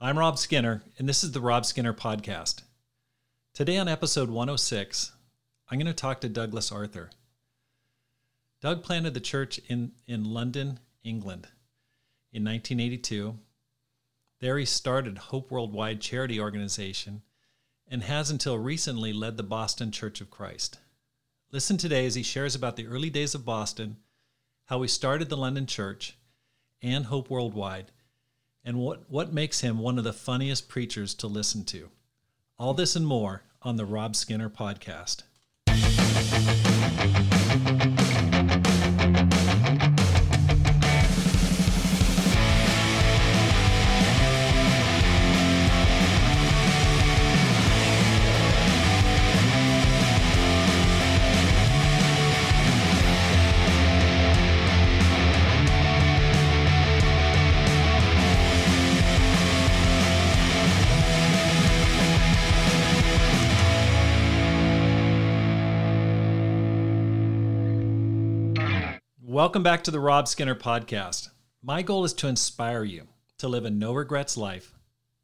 I'm Rob Skinner, and this is the Rob Skinner Podcast. Today on episode 106, I'm going to talk to Douglas Arthur. Doug planted the church in, in London, England in 1982. There he started Hope Worldwide charity organization and has until recently led the Boston Church of Christ. Listen today as he shares about the early days of Boston, how he started the London church and Hope Worldwide, and what, what makes him one of the funniest preachers to listen to. All this and more on the Rob Skinner podcast. Welcome back to the Rob Skinner podcast. My goal is to inspire you to live a no regrets life,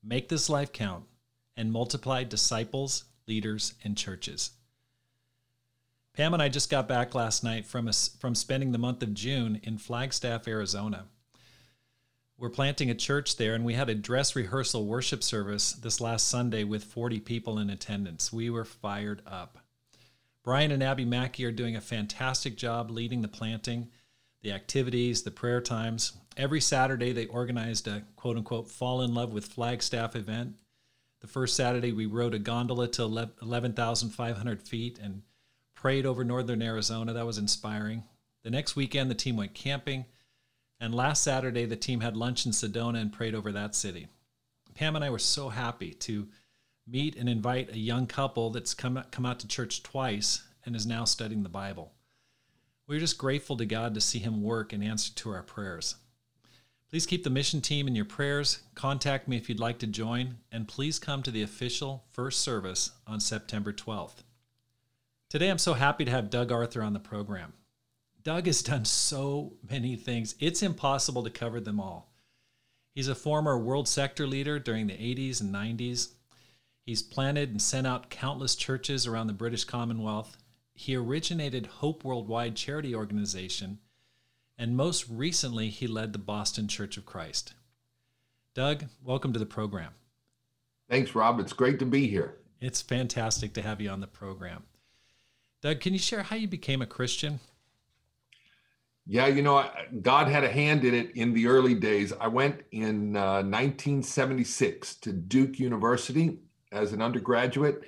make this life count, and multiply disciples, leaders, and churches. Pam and I just got back last night from, a, from spending the month of June in Flagstaff, Arizona. We're planting a church there, and we had a dress rehearsal worship service this last Sunday with 40 people in attendance. We were fired up. Brian and Abby Mackey are doing a fantastic job leading the planting the activities, the prayer times. Every Saturday, they organized a quote unquote fall in love with Flagstaff event. The first Saturday, we rode a gondola to 11,500 feet and prayed over northern Arizona. That was inspiring. The next weekend, the team went camping. And last Saturday, the team had lunch in Sedona and prayed over that city. Pam and I were so happy to meet and invite a young couple that's come, come out to church twice and is now studying the Bible. We're just grateful to God to see Him work in answer to our prayers. Please keep the mission team in your prayers. Contact me if you'd like to join, and please come to the official first service on September 12th. Today, I'm so happy to have Doug Arthur on the program. Doug has done so many things, it's impossible to cover them all. He's a former world sector leader during the 80s and 90s. He's planted and sent out countless churches around the British Commonwealth he originated Hope Worldwide charity organization, and most recently, he led the Boston Church of Christ. Doug, welcome to the program. Thanks, Rob. It's great to be here. It's fantastic to have you on the program. Doug, can you share how you became a Christian? Yeah, you know, God had a hand in it in the early days. I went in uh, 1976 to Duke University as an undergraduate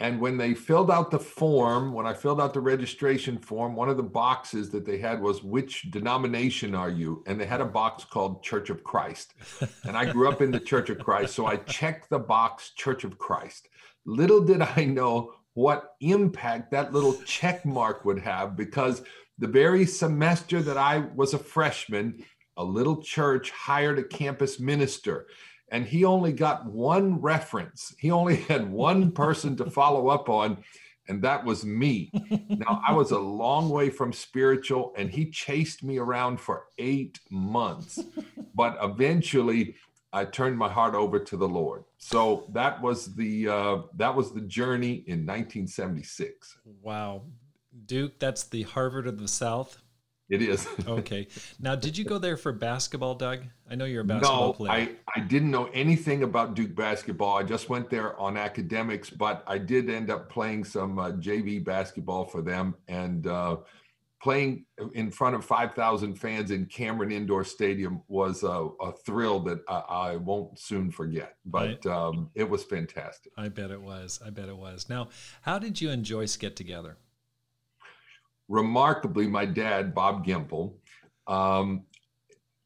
and when they filled out the form, when I filled out the registration form, one of the boxes that they had was, Which denomination are you? And they had a box called Church of Christ. And I grew up in the Church of Christ. So I checked the box Church of Christ. Little did I know what impact that little check mark would have because the very semester that I was a freshman, a little church hired a campus minister and he only got one reference. He only had one person to follow up on, and that was me. Now, I was a long way from spiritual, and he chased me around for eight months. But eventually, I turned my heart over to the Lord. So that was the uh, that was the journey in 1976. Wow, Duke, that's the Harvard of the South. It is. okay. Now, did you go there for basketball, Doug? I know you're a basketball no, player. I, I didn't know anything about Duke basketball. I just went there on academics, but I did end up playing some uh, JV basketball for them and uh, playing in front of 5,000 fans in Cameron Indoor Stadium was a, a thrill that I, I, won't soon forget. But I, um, it was fantastic. I bet it was. I bet it was. Now, how did you and Joyce get together? Remarkably, my dad, Bob Gempel, um,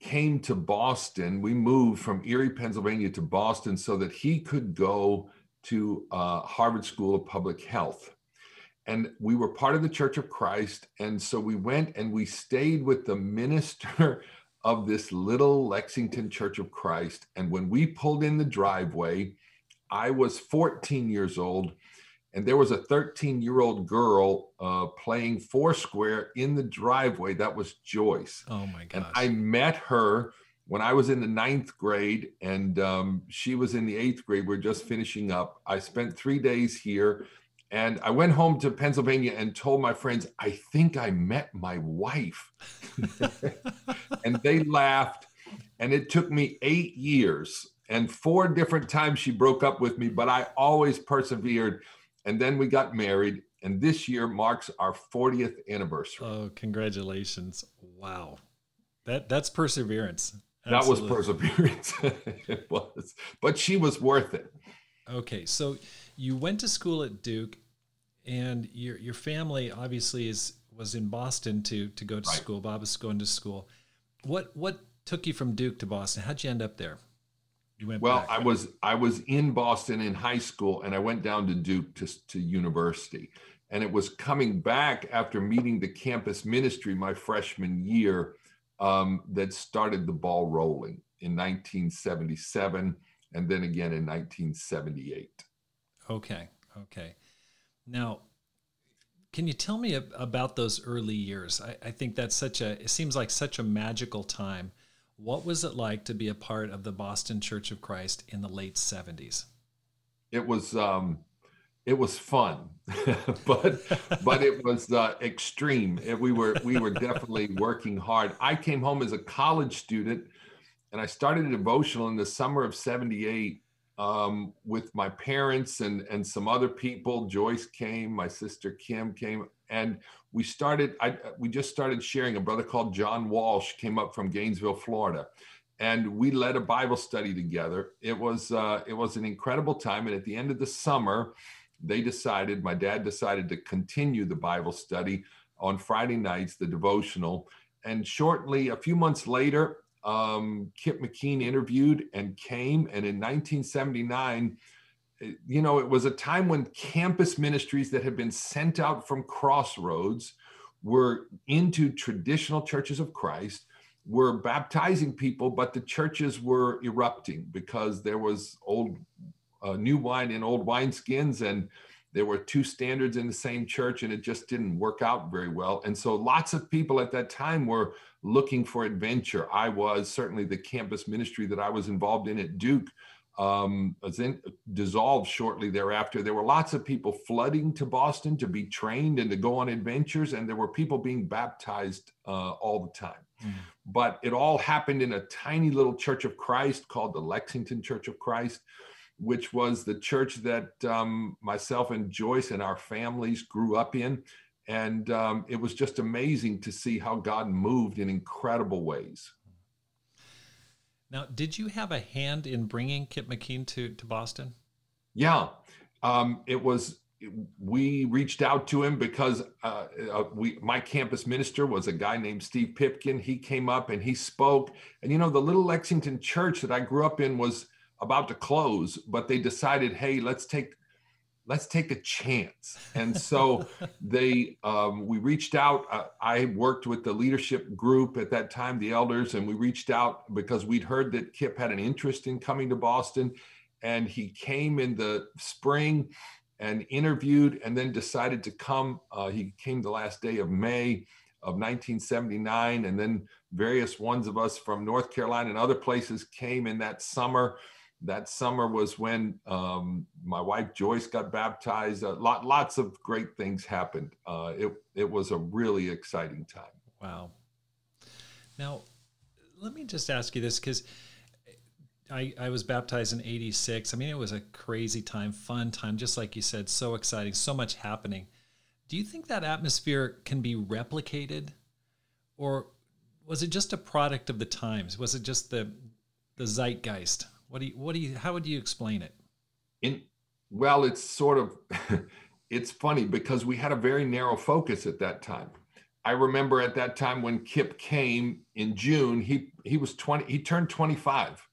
came to Boston. We moved from Erie, Pennsylvania to Boston so that he could go to uh, Harvard School of Public Health. And we were part of the Church of Christ. And so we went and we stayed with the minister of this little Lexington Church of Christ. And when we pulled in the driveway, I was 14 years old and there was a 13 year old girl uh, playing foursquare in the driveway. That was Joyce. Oh my God. And I met her when I was in the ninth grade and um, she was in the eighth grade, we're just finishing up. I spent three days here and I went home to Pennsylvania and told my friends, I think I met my wife. and they laughed. And it took me eight years and four different times she broke up with me, but I always persevered. And then we got married. And this year marks our 40th anniversary. Oh, congratulations. Wow. That that's perseverance. Absolutely. That was perseverance. it was. But she was worth it. Okay. So you went to school at Duke and your your family obviously is was in Boston to to go to right. school. Bob was going to school. What what took you from Duke to Boston? How'd you end up there? You went well. Back. I was I was in Boston in high school, and I went down to Duke to to university. And it was coming back after meeting the campus ministry my freshman year um, that started the ball rolling in 1977, and then again in 1978. Okay. Okay. Now, can you tell me about those early years? I, I, think that's such a, it seems like such a magical time. What was it like to be a part of the Boston Church of Christ in the late 70s? It was, um, it was fun, but but it was uh, extreme. we were we were definitely working hard. I came home as a college student, and I started a devotional in the summer of '78 um, with my parents and and some other people. Joyce came, my sister Kim came, and we started. I we just started sharing. A brother called John Walsh came up from Gainesville, Florida, and we led a Bible study together. It was uh, it was an incredible time. And at the end of the summer, they decided. My dad decided to continue the Bible study on Friday nights, the devotional. And shortly, a few months later, um, Kip McKean interviewed and came. And in 1979, eh, you know, it was a time when campus ministries that had been sent out from Crossroads were into traditional churches of Christ, were baptizing people, but the churches were erupting because there was old, uh, new wine in old wineskins and there were two standards in the same church and it just didn't work out very well. And so lots of people at that time were looking for adventure. I was certainly the campus ministry that i was involved in at duke um, was dissolved shortly thereafter there were lots of people flooding to boston to be trained and to go on adventures and there were people being baptized uh, all the time mm. but it all happened in a tiny little church of christ called the lexington church of christ which was the church that um, myself and Joyce and our families grew up in. And um, it was just amazing to see how God moved in incredible ways. Now, did you have a hand in bringing Kip McKean to, to Boston? Yeah. Um, it was, we reached out to him because uh, uh, we, my campus minister was a guy named Steve Pipkin. He came up and he spoke. And, you know, the little Lexington church that I grew up in was about to close, but they decided, hey, let's take let's take a chance. And so they um, we reached out. Uh, I worked with the leadership group at that time, the elders, and we reached out because we'd heard that Kip had an interest in coming to Boston, and he came in the spring and interviewed, and then decided to come. Uh, he came the last day of May of 1979, and then various ones of us from North Carolina and other places came in that summer that summer was when um, my wife Joyce got baptized. Lot, lots of great things happened. Uh, it it was a really exciting time. Wow. Now, let me just ask you this because I, I was baptized in 86. I mean, it was a crazy time, fun time, just like you said, so exciting, so much happening. Do you think that atmosphere can be replicated? Or was it just a product of the times? Was it just the the zeitgeist? What do you, what do you, how would you explain it? In, well, it's sort of, it's funny because we had a very narrow focus at that time. I remember at that time when Kip came in June, he, he was 20, he turned 25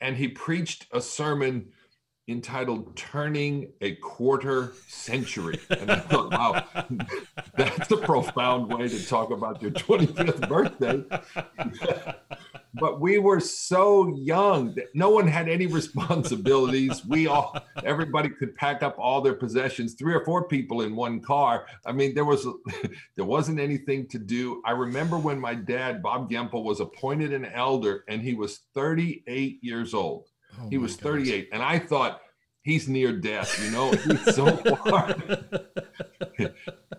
and he preached a sermon entitled Turning a Quarter Century. And I thought, wow, that's a profound way to talk about your 25th birthday. but we were so young that no one had any responsibilities. We all, everybody could pack up all their possessions, three or four people in one car. I mean, there was, there wasn't anything to do. I remember when my dad, Bob Gempel, was appointed an elder and he was 38 years old. Oh he was 38. And I thought, he's near death, you know, he's so far.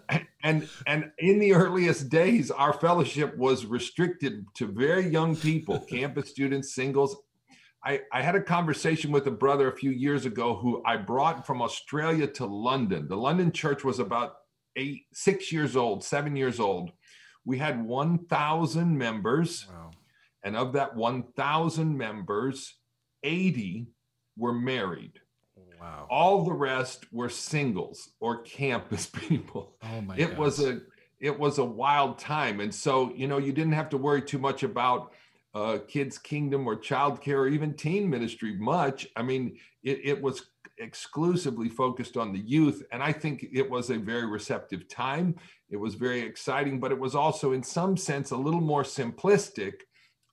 and and in the earliest days, our fellowship was restricted to very young people, campus students, singles. I, I had a conversation with a brother a few years ago who I brought from Australia to London. The London church was about eight, six years old, seven years old. We had 1,000 members. Wow. And of that 1,000 members, 80 were married. Wow. All the rest were singles or campus people. Oh my It gosh. was a it was a wild time. And so, you know, you didn't have to worry too much about uh, kids kingdom or childcare or even teen ministry much. I mean, it, it was exclusively focused on the youth. And I think it was a very receptive time. It was very exciting, but it was also, in some sense, a little more simplistic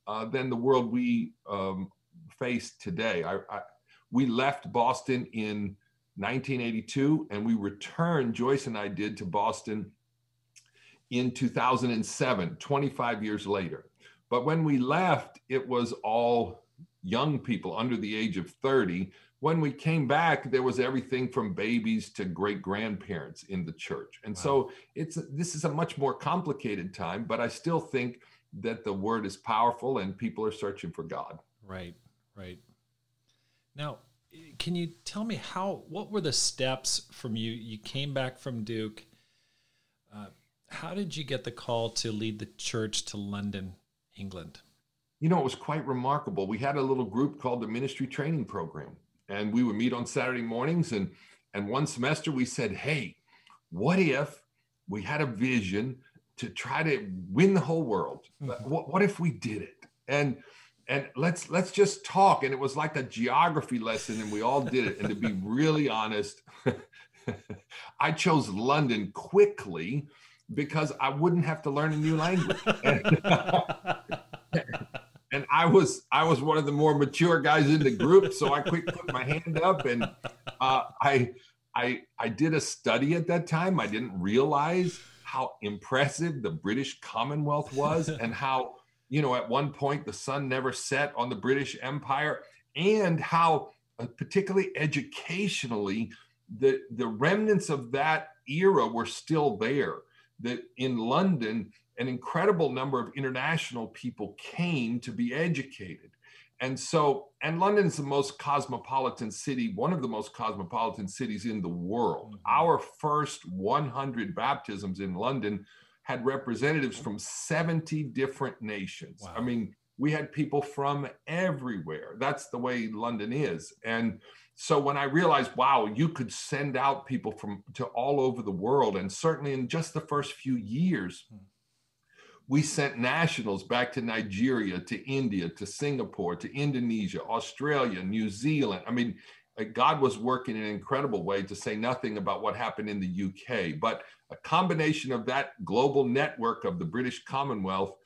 uh, than the world we um, face today. I, I, we left Boston in 1982 and we returned, Joyce and I did to Boston in 2007, 25 years later. But when we left, it was all young people under the age of 30. When we came back, there was everything from babies to great grandparents in the church. And wow. so it's this is a much more complicated time, but I still think that the word is powerful and people are searching for God. Right, right. Now, can you tell me how? What were the steps from you? You came back from Duke. Uh, how did you get the call to lead the church to London, England? You know, it was quite remarkable. We had a little group called the Ministry Training Program, and we would meet on Saturday mornings. And and one semester we said, "Hey, what if we had a vision to try to win the whole world? Mm-hmm. What, what if we did it?" And and let's let's just talk. And it was like a geography lesson and we all did it. And to be really honest i chose london quickly because i wouldn't have to learn a new language. And, i was i was one of the more mature guys in the group so i quick put my hand up. And uh, i i i did a study at that time. I didn't realize how impressive the british commonwealth was and how you know, at one point the sun never set on the British Empire, and how, uh, particularly educationally, the, the remnants of that era were still there. That in London, an incredible number of international people came to be educated. And so, and London's the most cosmopolitan city, one of the most cosmopolitan cities in the world. Mm-hmm. Our first 100 baptisms in London had representatives from 70 different nations. Wow. I mean, we had people from everywhere. That's the way London is. And so when I realized, wow, you could send out people from to all over the world, and certainly in just the first few years, hmm. we sent nationals back to Nigeria, to India, to Singapore, to Indonesia, Australia, New Zealand. I mean, God was working in an incredible way to say nothing about what happened in the UK. But a combination of that global network of the British Commonwealth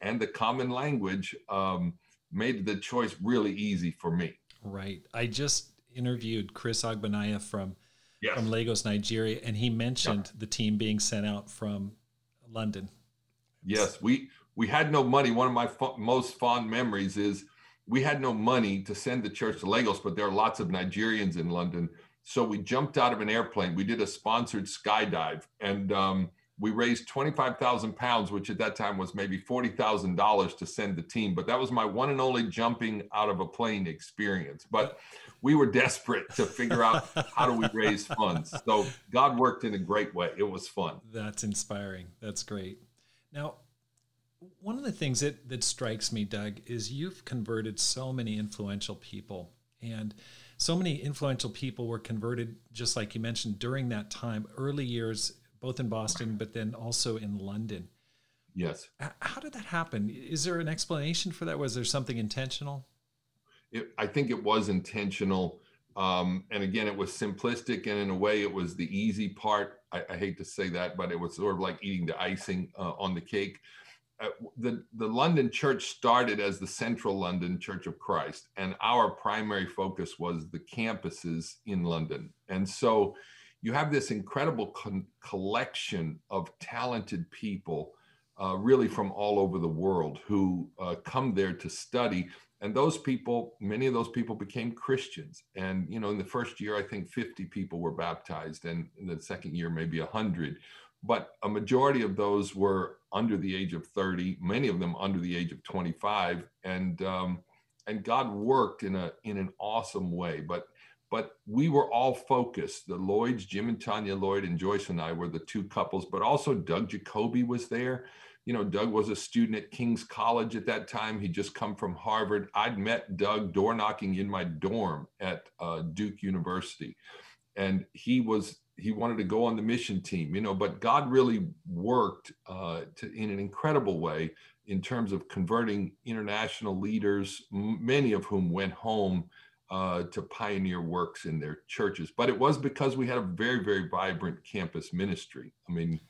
and the common language um, made the choice really easy for me. Right. I just interviewed Chris Agbanaya from yes. from Lagos, Nigeria, and he mentioned yeah. the team being sent out from London. Yes, we we had no money. One of my fo- most fond memories is we had no money to send the church to Lagos, but there are lots of Nigerians in London. So we jumped out of an airplane. We did a sponsored skydive and um, we raised 25,000 pounds, which at that time was maybe $40,000 to send the team. But that was my one and only jumping out of a plane experience. But we were desperate to figure out how do we raise funds. So God worked in a great way. It was fun. That's inspiring. That's great. Now, one of the things that, that strikes me, Doug, is you've converted so many influential people. And so many influential people were converted, just like you mentioned, during that time, early years, both in Boston, but then also in London. Yes. How did that happen? Is there an explanation for that? Was there something intentional? It, I think it was intentional. Um, and again, it was simplistic, and in a way, it was the easy part. I, I, hate to say that, but it was sort of like eating the icing uh, on the cake uh, the the London church started as the Central London Church of Christ, and our primary focus was the campuses in London. And so, you have this incredible con- collection of talented people, uh, really from all over the world, who uh, come there to study. And those people, many of those people became Christians. And you know, in the first year, I think 50 people were baptized, and in the second year, maybe 100 but a majority of those were under the age of 30 many of them under the age of 25 and um, and god worked in a in an awesome way. But but we were all focused. The lloyds jim and tanya lloyd and joyce and i were the two couples but also doug jacoby was there you know doug was a student at king's college at that time he'd just come from harvard i'd met doug door knocking in my dorm at uh, duke university and he was he wanted to go on the mission team, you know, but God really worked uh, to, in an incredible way in terms of converting international leaders, many of whom went home uh, to pioneer works in their churches. But it was because we had a very, very vibrant campus ministry. I mean,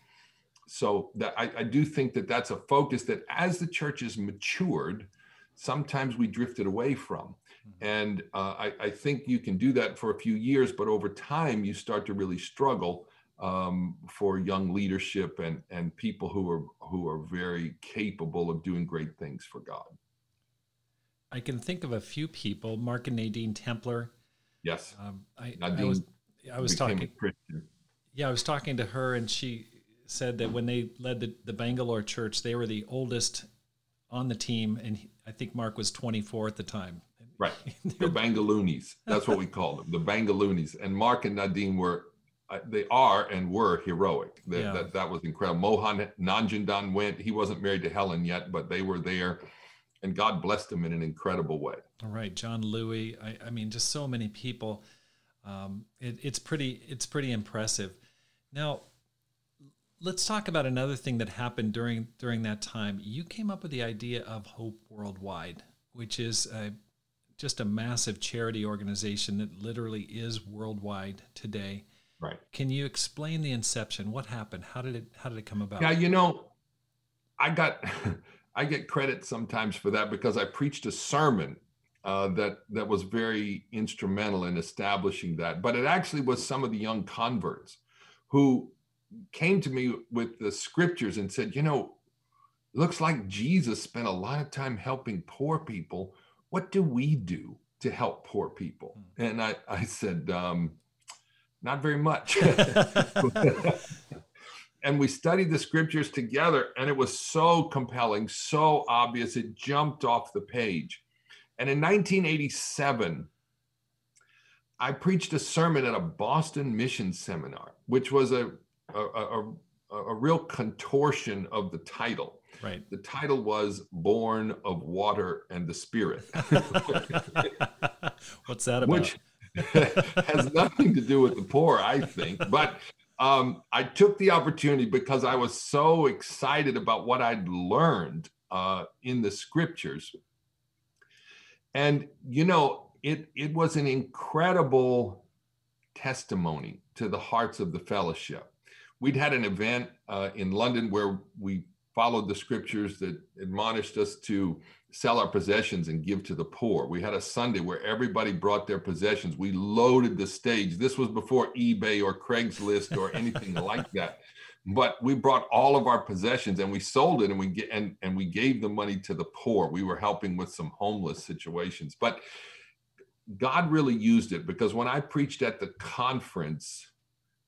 so that I, I do think that that's a focus that as the churches matured, sometimes we drifted away from. Mm-hmm. And uh, I, I, think you can do that for a few years, but over time you start to really struggle um, for young leadership and and people who are who are very capable of doing great things for God. I can think of a few people, Mark and Nadine Templer. Yes, um, I, I, was I was talking. Yeah, I was talking to her, and she said that when they led the, the Bangalore church, they were the oldest on the team, and he, I think Mark was 24 at the time. Right. The Bangaloonies. That's what we called them, the Bangaloonies. And Mark and Nadine were, uh, they are and were heroic. That, yeah. that, that was incredible. Mohan Nanjundan went. He wasn't married to Helen yet, but they were there. And God blessed them in an incredible way. All right. John Louis. I, I mean, just so many people. Um, it, it's pretty, it's pretty impressive. Now, let's talk about another thing that happened during during that time. You came up with the idea of Hope Worldwide, which is a just a massive charity organization that literally is worldwide today. Right. Can you explain the inception? What happened? How did it how did it come about? Yeah, you know, I got I get credit sometimes for that because I preached a sermon uh, that that was very instrumental in establishing that. But it actually was some of the young converts who came to me with the scriptures and said, you know, looks like Jesus spent a lot of time helping poor people what do we do to help poor people? Hmm. And I, I said, um, not very much. and we studied the scriptures together, and it was so compelling, so obvious, it jumped off the page. And in 1987, I preached a sermon at a Boston mission seminar, which was a, a, a, a real contortion of the title. Right. The title was Born of Water and the Spirit. What's that about? Which has nothing to do with the poor, I think. But um, I took the opportunity because I was so excited about what I'd learned uh, in the scriptures. And, you know, it, it was an incredible testimony to the hearts of the fellowship. We'd had an event uh, in London where we followed the scriptures that admonished us to sell our possessions and give to the poor. We had a Sunday where everybody brought their possessions. We loaded the stage. This was before eBay or Craigslist or anything like that. But we brought all of our possessions and we sold it and we get and, and we gave the money to the poor. We were helping with some homeless situations. But God really used it because when I preached at the conference,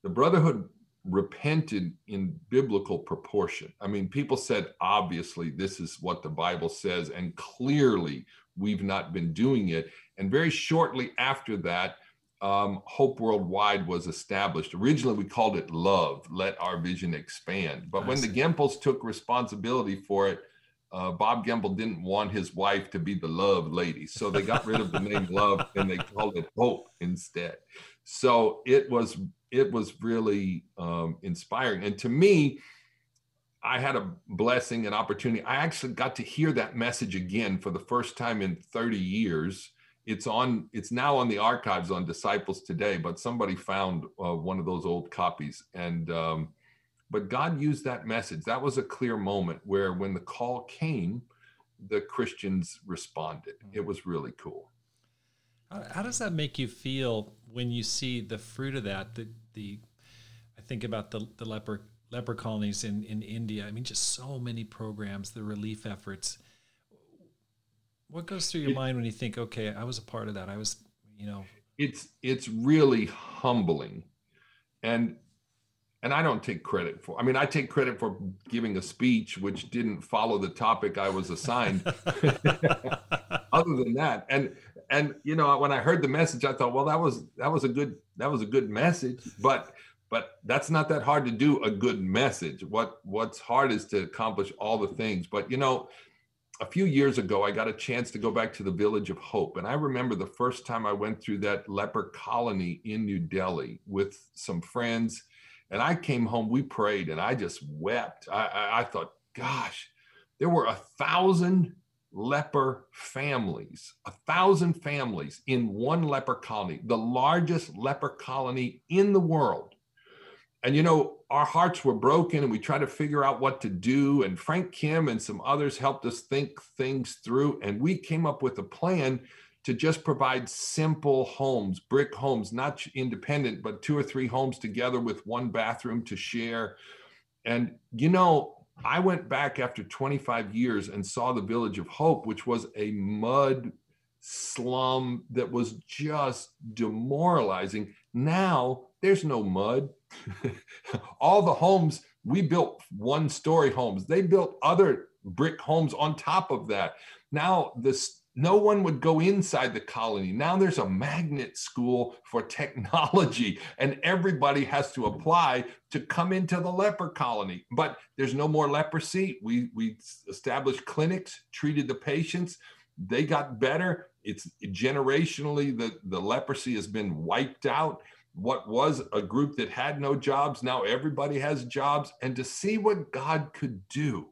the Brotherhood repented in biblical proportion. I mean, people said, obviously, this is what the Bible says, and clearly we've not been doing it. And very shortly after that, um, Hope Worldwide was established. Originally, we called it Love, Let Our Vision Expand. But I when see. the Gempels took responsibility for it, uh, Bob Gempel didn't want his wife to be the love lady. So they got rid of the name Love and they called it Hope instead. So it was it was really um, inspiring. And to me, I had a blessing and opportunity. I actually got to hear that message again for the first time in 30 years. It's on. It's now on the archives on Disciples Today. But somebody found uh, one of those old copies, and um, but God used that message. That was a clear moment where when the call came, the Christians responded. It was really cool. How does that make you feel when you see the fruit of that? The, the I think about the, the leper leper colonies in, in India. I mean, just so many programs, the relief efforts. What goes through your it, mind when you think, okay, I was a part of that. I was, you know. It's it's really humbling. And and I don't take credit for. I mean, I take credit for giving a speech which didn't follow the topic I was assigned. Other than that, and and you know, when I heard the message, I thought, well, that was that was a good that was a good message, but but that's not that hard to do a good message. What what's hard is to accomplish all the things. But you know, a few years ago, I got a chance to go back to the Village of Hope, and I remember the first time I went through that leper colony in New Delhi with some friends and I came home, we prayed, and I just wept. I, I, I thought, gosh, there were a thousand leper families, a thousand families in one leper colony, the largest leper colony in the world. And you know, our hearts were broken and we tried to figure out what to do. And Frank Kim and some others helped us think things through. And we came up with a plan to just provide simple homes, brick homes, not independent, but two or three homes together with one bathroom to share. And, you know, I went back after 25 years and saw the Village of Hope, which was a mud slum that was just demoralizing. Now there's no mud. All the homes, we built one story homes. They built other brick homes on top of that. Now this no one would go inside the colony. Now there's a magnet school for technology, and everybody has to apply to come into the leper colony. But there's no more leprosy. We we established clinics, treated the patients. They got better. It's generationally the, the leprosy has been wiped out. What was a group that had no jobs, now everybody has jobs. And to see what God could do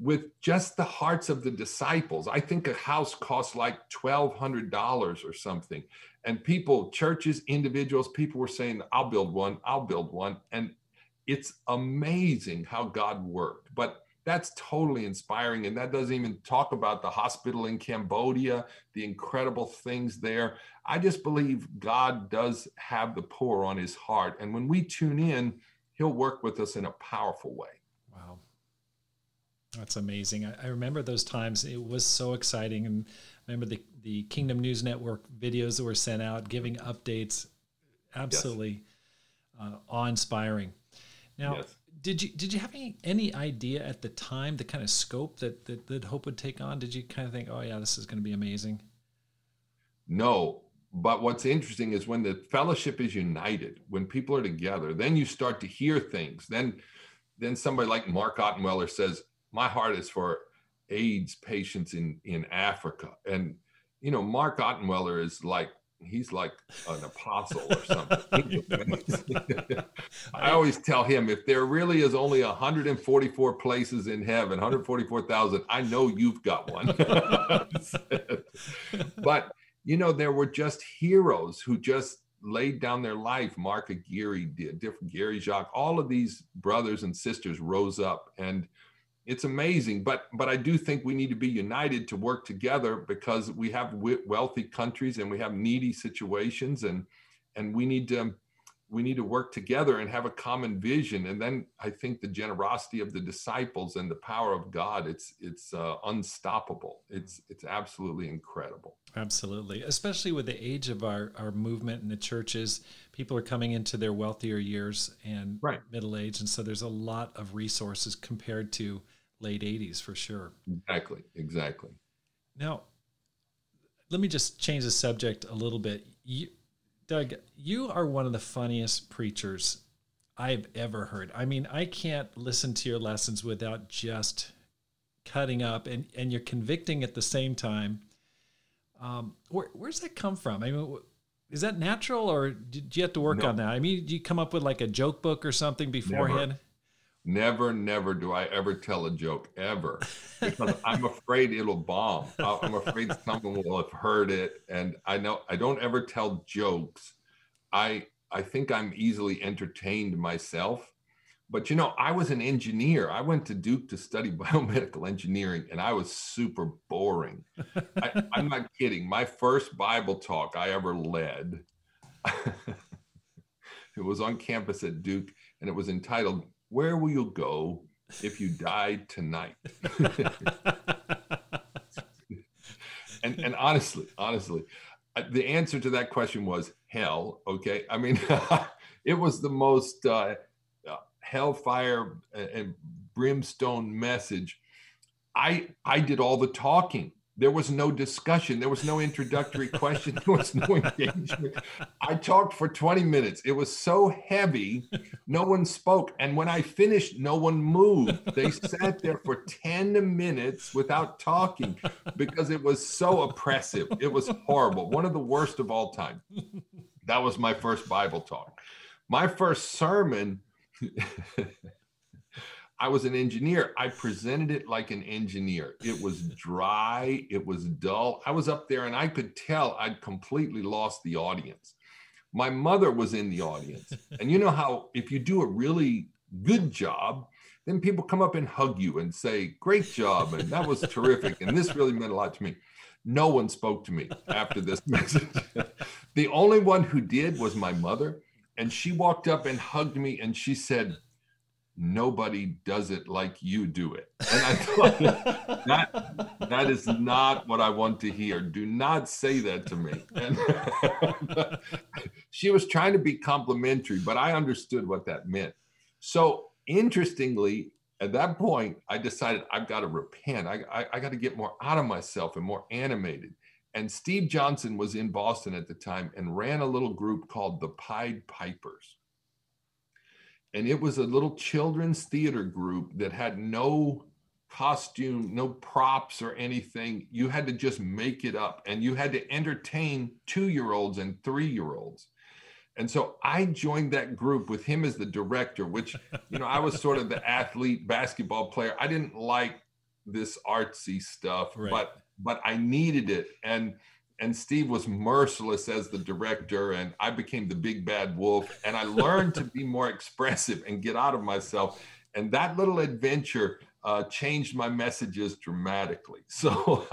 with just the hearts of the disciples. I think a house costs like $1,200 or something. And people, churches, individuals, people were saying, I'll build one, I'll build one. And it's amazing how God worked. But that's totally inspiring. And that doesn't even talk about the hospital in Cambodia, the incredible things there. I just believe God does have the poor on his heart. And when we tune in, he'll work with us in a powerful way. That's amazing. I, I, remember those times. It was so exciting. And I remember the, the Kingdom News Network videos that were sent out giving updates. Absolutely yes. uh, awe inspiring. Now, yes. did you did you have any, any idea at the time the kind of scope that, that, that Hope would take on? Did you kind of think, oh, yeah, this is going to be amazing? No. But what's interesting is when the fellowship is united, when people are together, then you start to hear things. Then then somebody like Mark Ottenweller says, my heart is for AIDS patients in in Africa. And you know, Mark Ottenweller is like he's like an apostle or something. I always tell him if there really is only 144 places in heaven, 144,000, I know you've got one. but you know, there were just heroes who just laid down their life. Mark Aguirre did, different Gary Jacques, all of these brothers and sisters rose up and it's amazing but but i do think we need to be united to work together because we have wealthy countries and we have needy situations and and we need to we need to work together and have a common vision. And then i think the generosity of the disciples and the power of god it's it's uh, unstoppable. It's it's absolutely incredible. Absolutely. Especially with the age of our our movement in the churches people are coming into their wealthier years and right. middle age and so there's a lot of resources compared to late 80s for sure. Exactly, exactly. Now, let me just change the subject a little bit. You, Doug, you are one of the funniest preachers I've ever heard. I mean, I can't listen to your lessons without just cutting up, and, and you're convicting at the same time. Um, where, where's that come from? I mean, is that natural, or did you have to work no. on that? I mean, did you come up with like a joke book or something beforehand? Never. Never, never do I ever tell a joke ever because I'm afraid it'll bomb. I'm afraid someone will have heard it, and I know I don't ever tell jokes. I I think I'm easily entertained myself, but you know, I was an engineer. I went to Duke to study biomedical engineering, and I was super boring. I, I'm not kidding. My first Bible talk I ever led, it was on campus at Duke, and it was entitled "Where Will You Go If You Died Tonight." and and honestly, honestly, uh, the answer to that question was hell. Okay, I mean, it was the most. Uh, hellfire and brimstone message. I I did all the talking. There was no discussion. There was no introductory question. There was no engagement. I talked for 20 minutes. It was so heavy, no one spoke. And when I finished, no one moved. They sat there for 10 minutes without talking because it was so oppressive. It was horrible. One of the worst of all time. That was my first Bible talk. My first sermon I was an engineer. I presented it like an engineer. It was dry, it was dull. I was up there and I could tell I'd completely lost the audience. My mother was in the audience. And you know how, if you do a really good job, then people come up and hug you and say, Great job. And that was terrific. And this really meant a lot to me. No one spoke to me after this message. the only one who did was my mother and she walked up and hugged me and she said nobody does it like you do it. And i thought that that is not what i want to hear. Do not say that to me. And she was trying to be complimentary but i understood what that meant. So interestingly at that point i decided i've got to repent. I, I, I got to get more out of myself and more animated. And Steve Johnson was in Boston at the time and ran a little group called the Pied Pipers. And it was a little children's theater group that had no costume, no props or anything. You had to just make it up and you had to entertain two year olds and three year olds. And so I joined that group with him as the director, which, you know, I was sort of the athlete basketball player. I didn't like this artsy stuff, right. but but I needed it. And and Steve was merciless as the director, and I became the big bad wolf. And I learned to be more expressive and get out of myself. And that little adventure uh, changed my messages dramatically. So,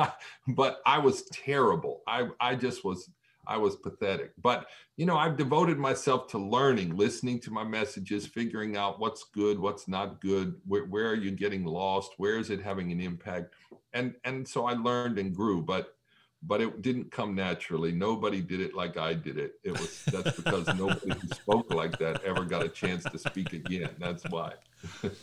but I was terrible. I I just was I was pathetic. But you know, I've devoted myself to learning, listening to my messages, figuring out what's good, what's not good, where, where are you getting lost, where is it having an impact, and and so I learned and grew. But but it didn't come naturally. Nobody did it like I did it. It was that's because nobody who spoke like that ever got a chance to speak again. That's why.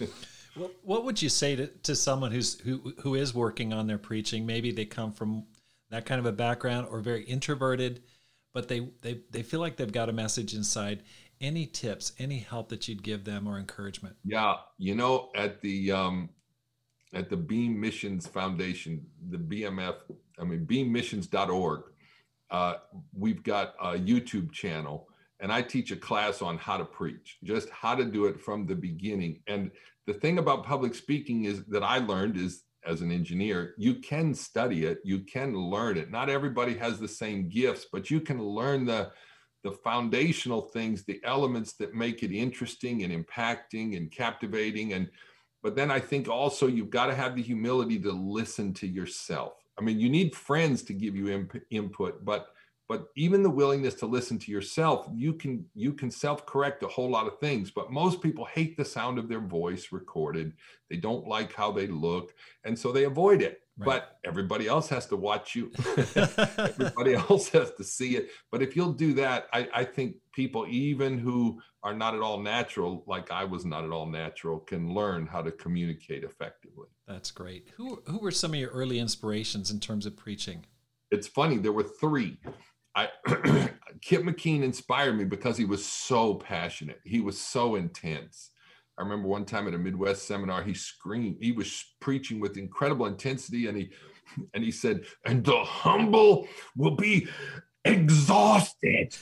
what, what would you say to, to someone who's who who is working on their preaching? Maybe they come from that kind of a background or very introverted, but they they they feel like they've got a message inside. Any tips, any help that you'd give them or encouragement? Yeah, you know, at the um, at the Beam Missions Foundation, the BMF, I mean, beammissions.org, uh, we've got a YouTube channel, and I teach a class on how to preach, just how to do it from the beginning. And the thing about public speaking is that I learned is as an engineer, you can study it, you can learn it. Not everybody has the same gifts, but you can learn the the foundational things, the elements that make it interesting and impacting and captivating and but then I think also you've got to have the humility to listen to yourself. I mean, you need friends to give you imp- input, but but even the willingness to listen to yourself, you can you can self-correct a whole lot of things. But most people hate the sound of their voice recorded. They don't like how they look, and so they avoid it. Right. But everybody else has to watch you. everybody else has to see it. But if you'll do that, I, I think people, even who are not at all natural, like I was not at all natural, can learn how to communicate effectively. That's great. Who who were some of your early inspirations in terms of preaching? It's funny. There were three. I Kip McKean inspired me because he was so passionate. He was so intense. I remember one time at a Midwest seminar, he screamed. He was preaching with incredible intensity, and he and he said, "And the humble will be exhausted."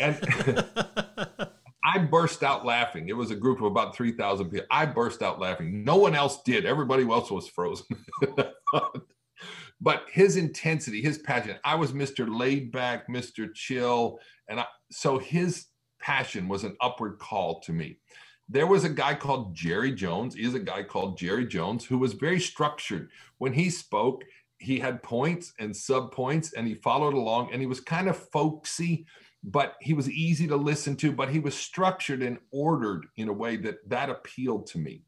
And I burst out laughing. It was a group of about three thousand people. I burst out laughing. No one else did. Everybody else was frozen. but his intensity, his passion. I was Mr. Laid Back, Mr. Chill, and I, so his passion was an upward call to me. There was a guy called Jerry Jones, is a guy called Jerry Jones who was very structured. When he spoke, he had points and sub points and he followed along and he was kind of folksy but he was easy to listen to but he was structured and ordered in a way that that appealed to me.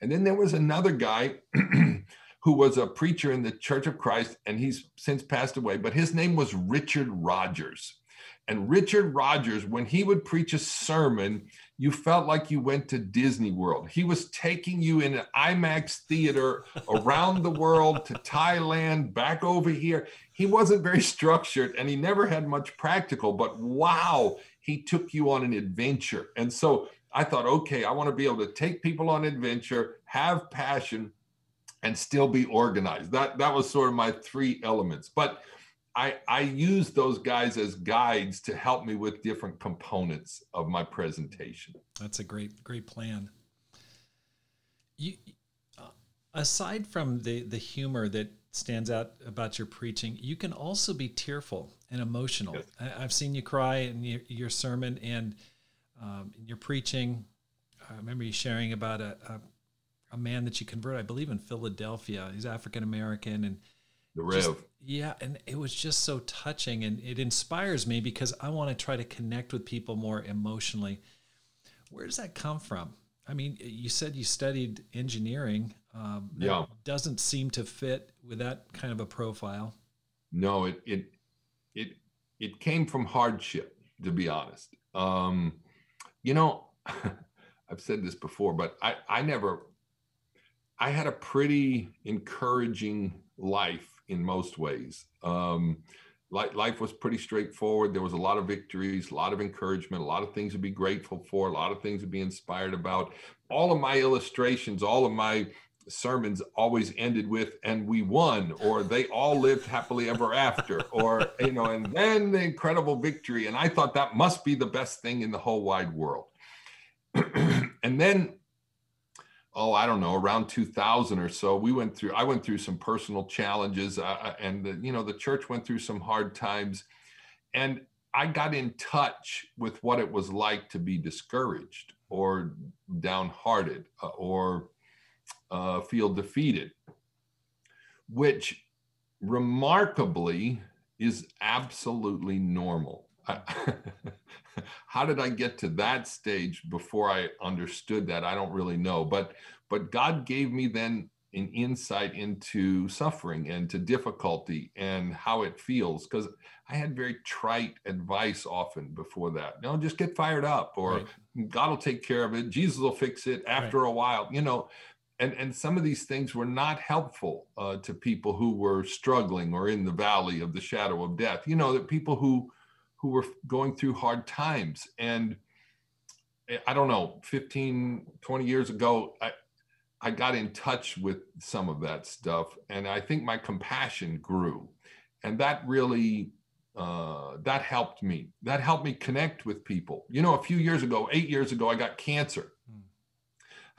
And then there was another guy who was a preacher in the church of christ and he's since passed away but his name was richard rogers. And Richard Rogers, when he would preach a sermon, you felt like you went to Disney World. He was taking you in an IMAX theater around the world to Thailand, back over here. He wasn't very structured and he never had much practical, but wow, he took you on an adventure. And so I thought, okay, I want to be able to take people on adventure, have passion, and still be organized. That that was sort of my three elements. But I, I use those guys as guides to help me with different components of my presentation. That's a great, great plan. You, uh, aside from the the humor that stands out about your preaching, you can also be tearful and emotional. Yes. I, have seen you cry in your, your sermon and um, in your preaching. I remember you sharing about a, a, a man that you convert, I believe, in Philadelphia. He's African American and the Rev. Just, yeah, and it was just so touching, and it inspires me because I want to try to connect with people more emotionally. Where does that come from? I mean, you said you studied engineering. Um, yeah, doesn't seem to fit with that kind of a profile. No, it it it it came from hardship, to be honest. Um, you know, I've said this before, but I I never. I had a pretty encouraging life in most ways. Um, life was pretty straightforward. There was a lot of victories, a lot of encouragement, a lot of things to be grateful for, a lot of things to be inspired about. All of my illustrations, all of my sermons always ended with and we won or they all lived happily ever after or you know and then the incredible victory and i thought that must be the best thing in the whole wide world and then oh i don't know around 2000 or so we went through i went through some personal challenges uh, uh, and the, you know the church went through some hard times. And i got in touch with what it was like to be discouraged or downhearted uh, or uh, feel defeated which remarkably is absolutely normal how did I get to that stage before I understood that? I don't really know. But but God gave me then an insight into suffering and to difficulty and how it feels because I had very trite advice often before that. No, just get fired up or right. God will take care of it. Jesus will fix it after right. a while, you know. And, and some of these things were not helpful uh, to people who were struggling or in the valley of the shadow of death. You know, that people who who were going through hard times. And eh, I don't know, 15, 20 years ago, I, I got in touch with some of that stuff. And I think my compassion grew. And that really, uh, that helped me. That helped me connect with people. You know, a few years ago, eight years ago, I got cancer. Hmm.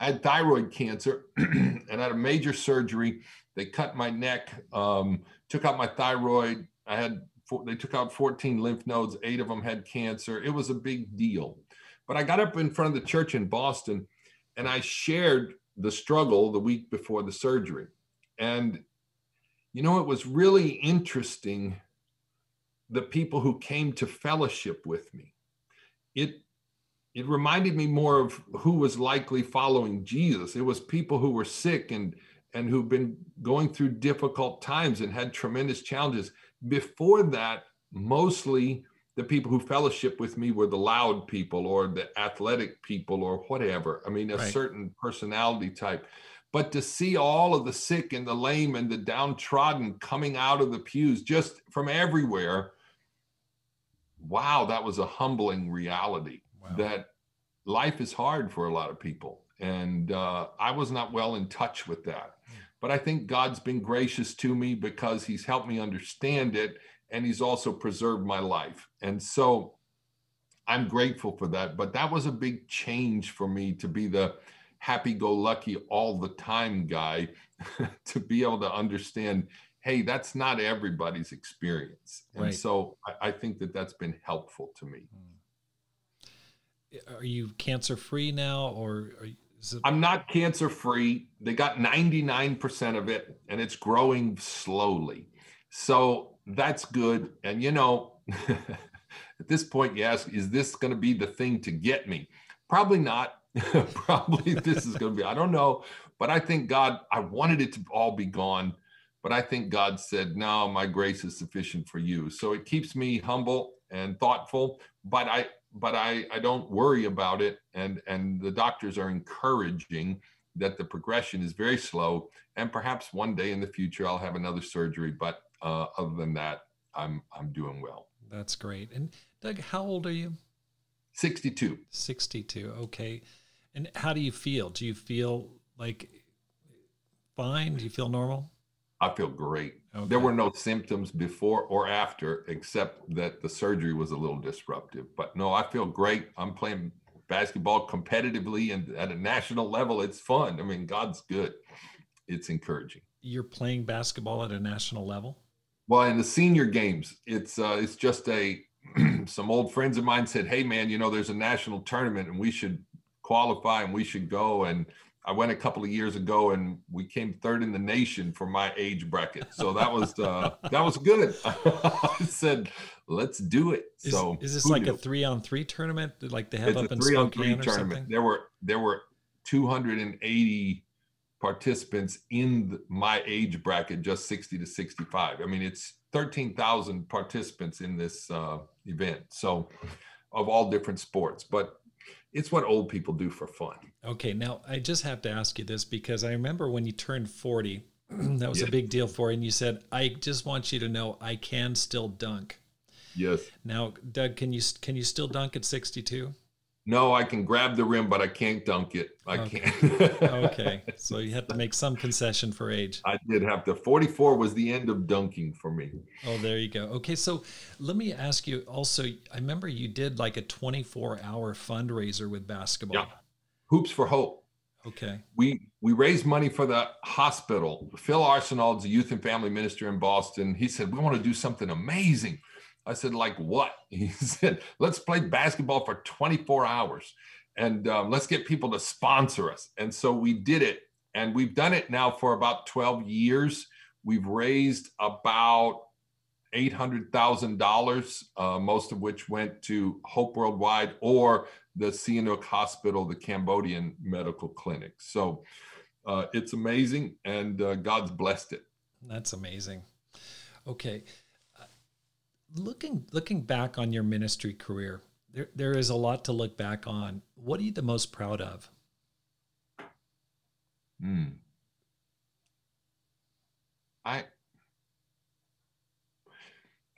I had thyroid cancer and I had a major surgery. They cut my neck, um, took out my thyroid. I had they took out 14 lymph nodes, eight of them had cancer. It was a big deal. But I got up in front of the church in Boston and I shared the struggle the week before the surgery. And, you know, it was really interesting the people who came to fellowship with me. It it reminded me more of who was likely following Jesus. It was people who were sick and and who've been going through difficult times and had tremendous challenges. Before that, mostly the people who fellowship with me were the loud people or the athletic people or whatever. I mean, a right. certain personality type. But to see all of the sick and the lame and the downtrodden coming out of the pews just from everywhere, wow, that was a humbling reality wow. that life is hard for a lot of people. And uh, I was not well in touch with that. But I think God's been gracious to me because he's helped me understand it and he's also preserved my life. And so I'm grateful for that. But that was a big change for me to be the happy go lucky all the time guy, to be able to understand hey, that's not everybody's experience. And right. so I, I, think that that's been helpful to me. Hmm. are you cancer free now, or it... I'm not cancer free. They got 99% of it, and it's growing slowly. So that's good. And you know, at this point, you ask, is this going to be the thing to get me? Probably not. Probably this is going to be. I don't know, but I think God. I wanted it to all be gone but I think God said, No, my grace is sufficient for you. So it keeps me humble and thoughtful, but I but I, I don't worry about it. And and the doctors are encouraging that the progression is very slow. And perhaps one day in the future I'll have another surgery. But uh, other than that, I'm I'm doing well. That's great. And Doug, how old are you? 62. 62. Okay. And how do you feel? Do you feel like fine? Do you feel normal? I feel great. Okay. There were no symptoms before or after, except that the surgery was a little disruptive. But no, I feel great. I'm playing basketball competitively and at a national level. It's fun. I mean, God's good. It's encouraging. You're playing basketball at a national level. Well, in the senior games, it's uh, it's just a. some old friends of mine said, "Hey, man, you know, there's a national tournament, and we should qualify, and we should go." And I went a couple of years ago and we came third in the nation for my age bracket. So that was uh, that was good. I said, let's do it. Is, so is this like knew? a three on three tournament like they have it's up a in three Spokane on three tournament. Something? There were there were 280 participants in the, my age bracket, just 60 to 65. I mean, it's 13,000 participants in this uh, event. So of all different sports, but it's what old people do for fun. Okay, now I just have to ask you this because I remember when you turned 40, that was a big deal for you, and you said, "I just want you to know I can still dunk." Yes. Now, Doug, can you can you still dunk at 62? No, I can grab the rim, but I can't dunk it. I okay. can't. okay. So you had to make some concession for age. I did have to. 44 was the end of dunking for me. Oh, there you go. Okay. So let me ask you also, I remember you did like a 24 hour fundraiser with basketball. Yeah. Hoops for Hope. Okay. We we raised money for the hospital. Phil Arsenault is a youth and family minister in Boston. He said, We want to do something amazing. I said, like what? He said, let's play basketball for 24 hours and um, let's get people to sponsor us. And so we did it. And we've done it now for about 12 years. We've raised about $800,000, uh, most of which went to Hope Worldwide or the Sihanouk Hospital, the Cambodian Medical Clinic. So uh, it's amazing, and uh, God's blessed it. That's amazing. Okay looking looking back on your ministry career, there there is a lot to look back on. What are you the most proud of? Hmm. I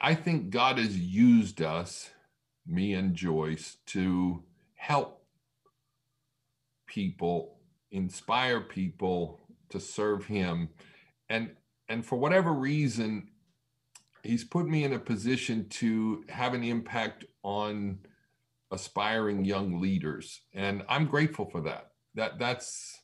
I think God has used us, me and Joyce, to help people, inspire people to serve Him, and and for whatever reason, he's put me in a position to have an impact on aspiring young leaders and i'm grateful for that. That that's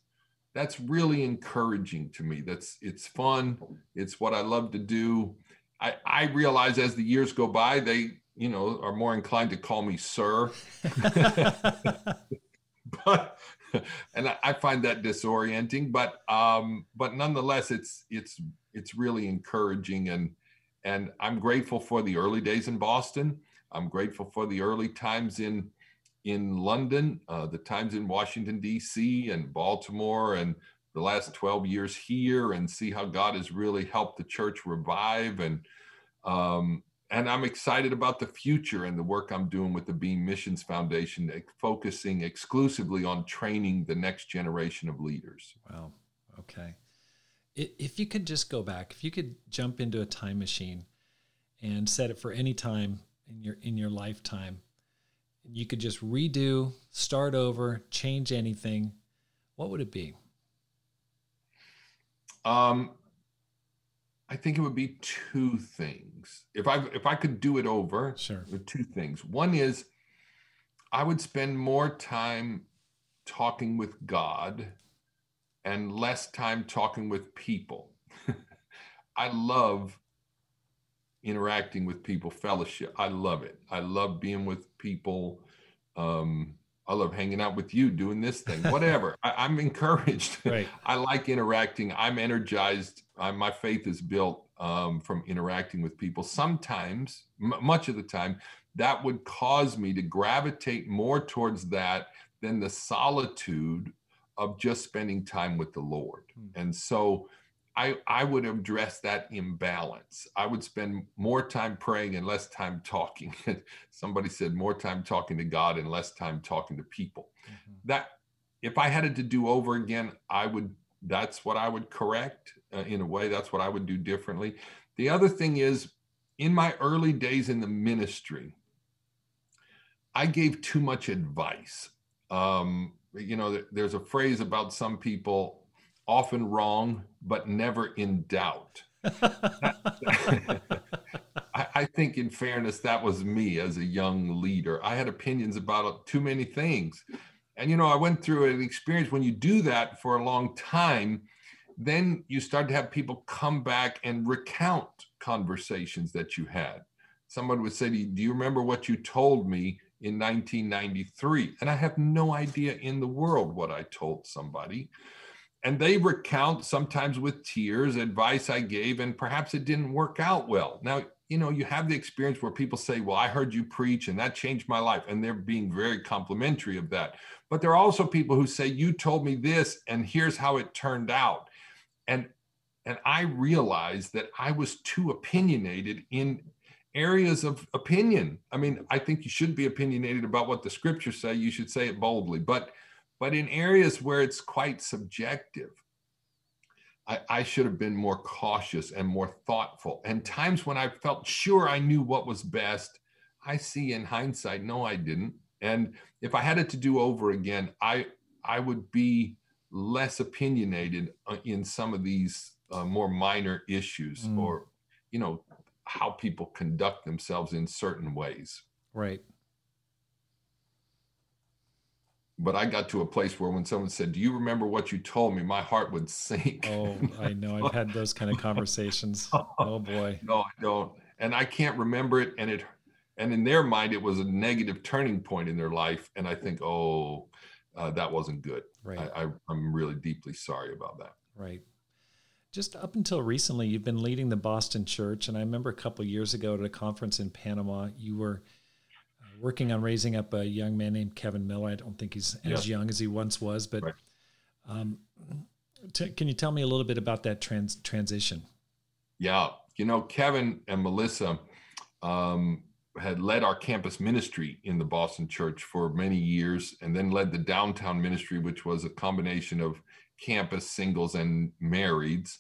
that's really encouraging to me. That's it's fun. It's what i love to do. I i realize as the years go by they you know are more inclined to call me sir. But and I, I find that disorienting but um but nonetheless it's it's it's really encouraging and and I'm grateful for the early days in Boston. I'm grateful for the early times in in London, uh, the times in Washington D.C. and Baltimore, and the last 12 years here, and see how God has really helped the church revive. And um, and I'm excited about the future and the work I'm doing with the Beam Missions Foundation, focusing exclusively on training the next generation of leaders. Wow. Okay if you could just go back, if you could jump into a time machine and set it for any time in your in your lifetime, you could just redo, start over, change anything, what would it be? Um, I think it would be two things. If I if I could do it over, sure. Two things. One is I would spend more time talking with God and less time talking with people. I love interacting with people, fellowship. I love it. I love being with people. Um, I love hanging out with you, doing this thing, whatever. I, am encouraged. Right. I like interacting. I'm energized. I, my faith is built um, from interacting with people. Sometimes, m- much of the time, that would cause me to gravitate more towards that than the solitude of just spending time with the Lord. Mm. And so I, I would address that imbalance. I would spend more time praying and less time talking. Somebody said more time talking to God and less time talking to people. Mm-hmm. That if I had it to do over again, I would that's what I would correct uh, in a way. That's what I would do differently. The other thing is in my early days in the ministry, I gave too much advice. Um, you know, there's a phrase about some people often wrong, but never in doubt. I, I, think, in fairness, that was me as a young leader. I had opinions about too many things. And, you know, I went through an experience when you do that for a long time, then you start to have people come back and recount conversations that you had. Someone would say you, Do you remember what you told me in 1993? And I have no idea in the world what I told somebody and they recount sometimes with tears advice I gave, and perhaps it didn't work out well. Now, you know, you have the experience where people say, Well, I heard you preach and that changed my life. And they're being very complimentary of that. But there are also people who say, You told me this, and here's how it turned out. And and I realized that I was too opinionated in areas of opinion. I mean, I think you should be opinionated about what the scriptures say. You should say it boldly. But but in areas where it's quite subjective, I, I, should have been more cautious and more thoughtful. And times when I felt sure I knew what was best, I see in hindsight, no, I didn't. And if I had it to do over again, I I would be less opinionated uh, in some of these uh, more minor issues, mm. or you know how people conduct themselves in certain ways. Right but I got to a place where when someone said, "Do you remember what you told me?" my heart would sink. Oh, I know. I've had those kind of conversations. Oh boy. No, I don't. And I can't remember it. And it, and in their mind, it was a negative turning point in their life. And I think, oh, uh, that wasn't good. Right. I, I, I'm really deeply sorry about that. Right. Just up until recently, you've been leading the Boston Church, and I remember a couple years ago at a conference in Panama, you were working on raising up a young man named Kevin Miller. I don't think he's yeah. as young as he once was, but right. um, t- can you tell me a little bit about that trans- transition? Yeah, you know, Kevin and Melissa um, had led our campus ministry in the Boston church for many years, and then led the downtown ministry, which was a combination of campus singles and marrieds.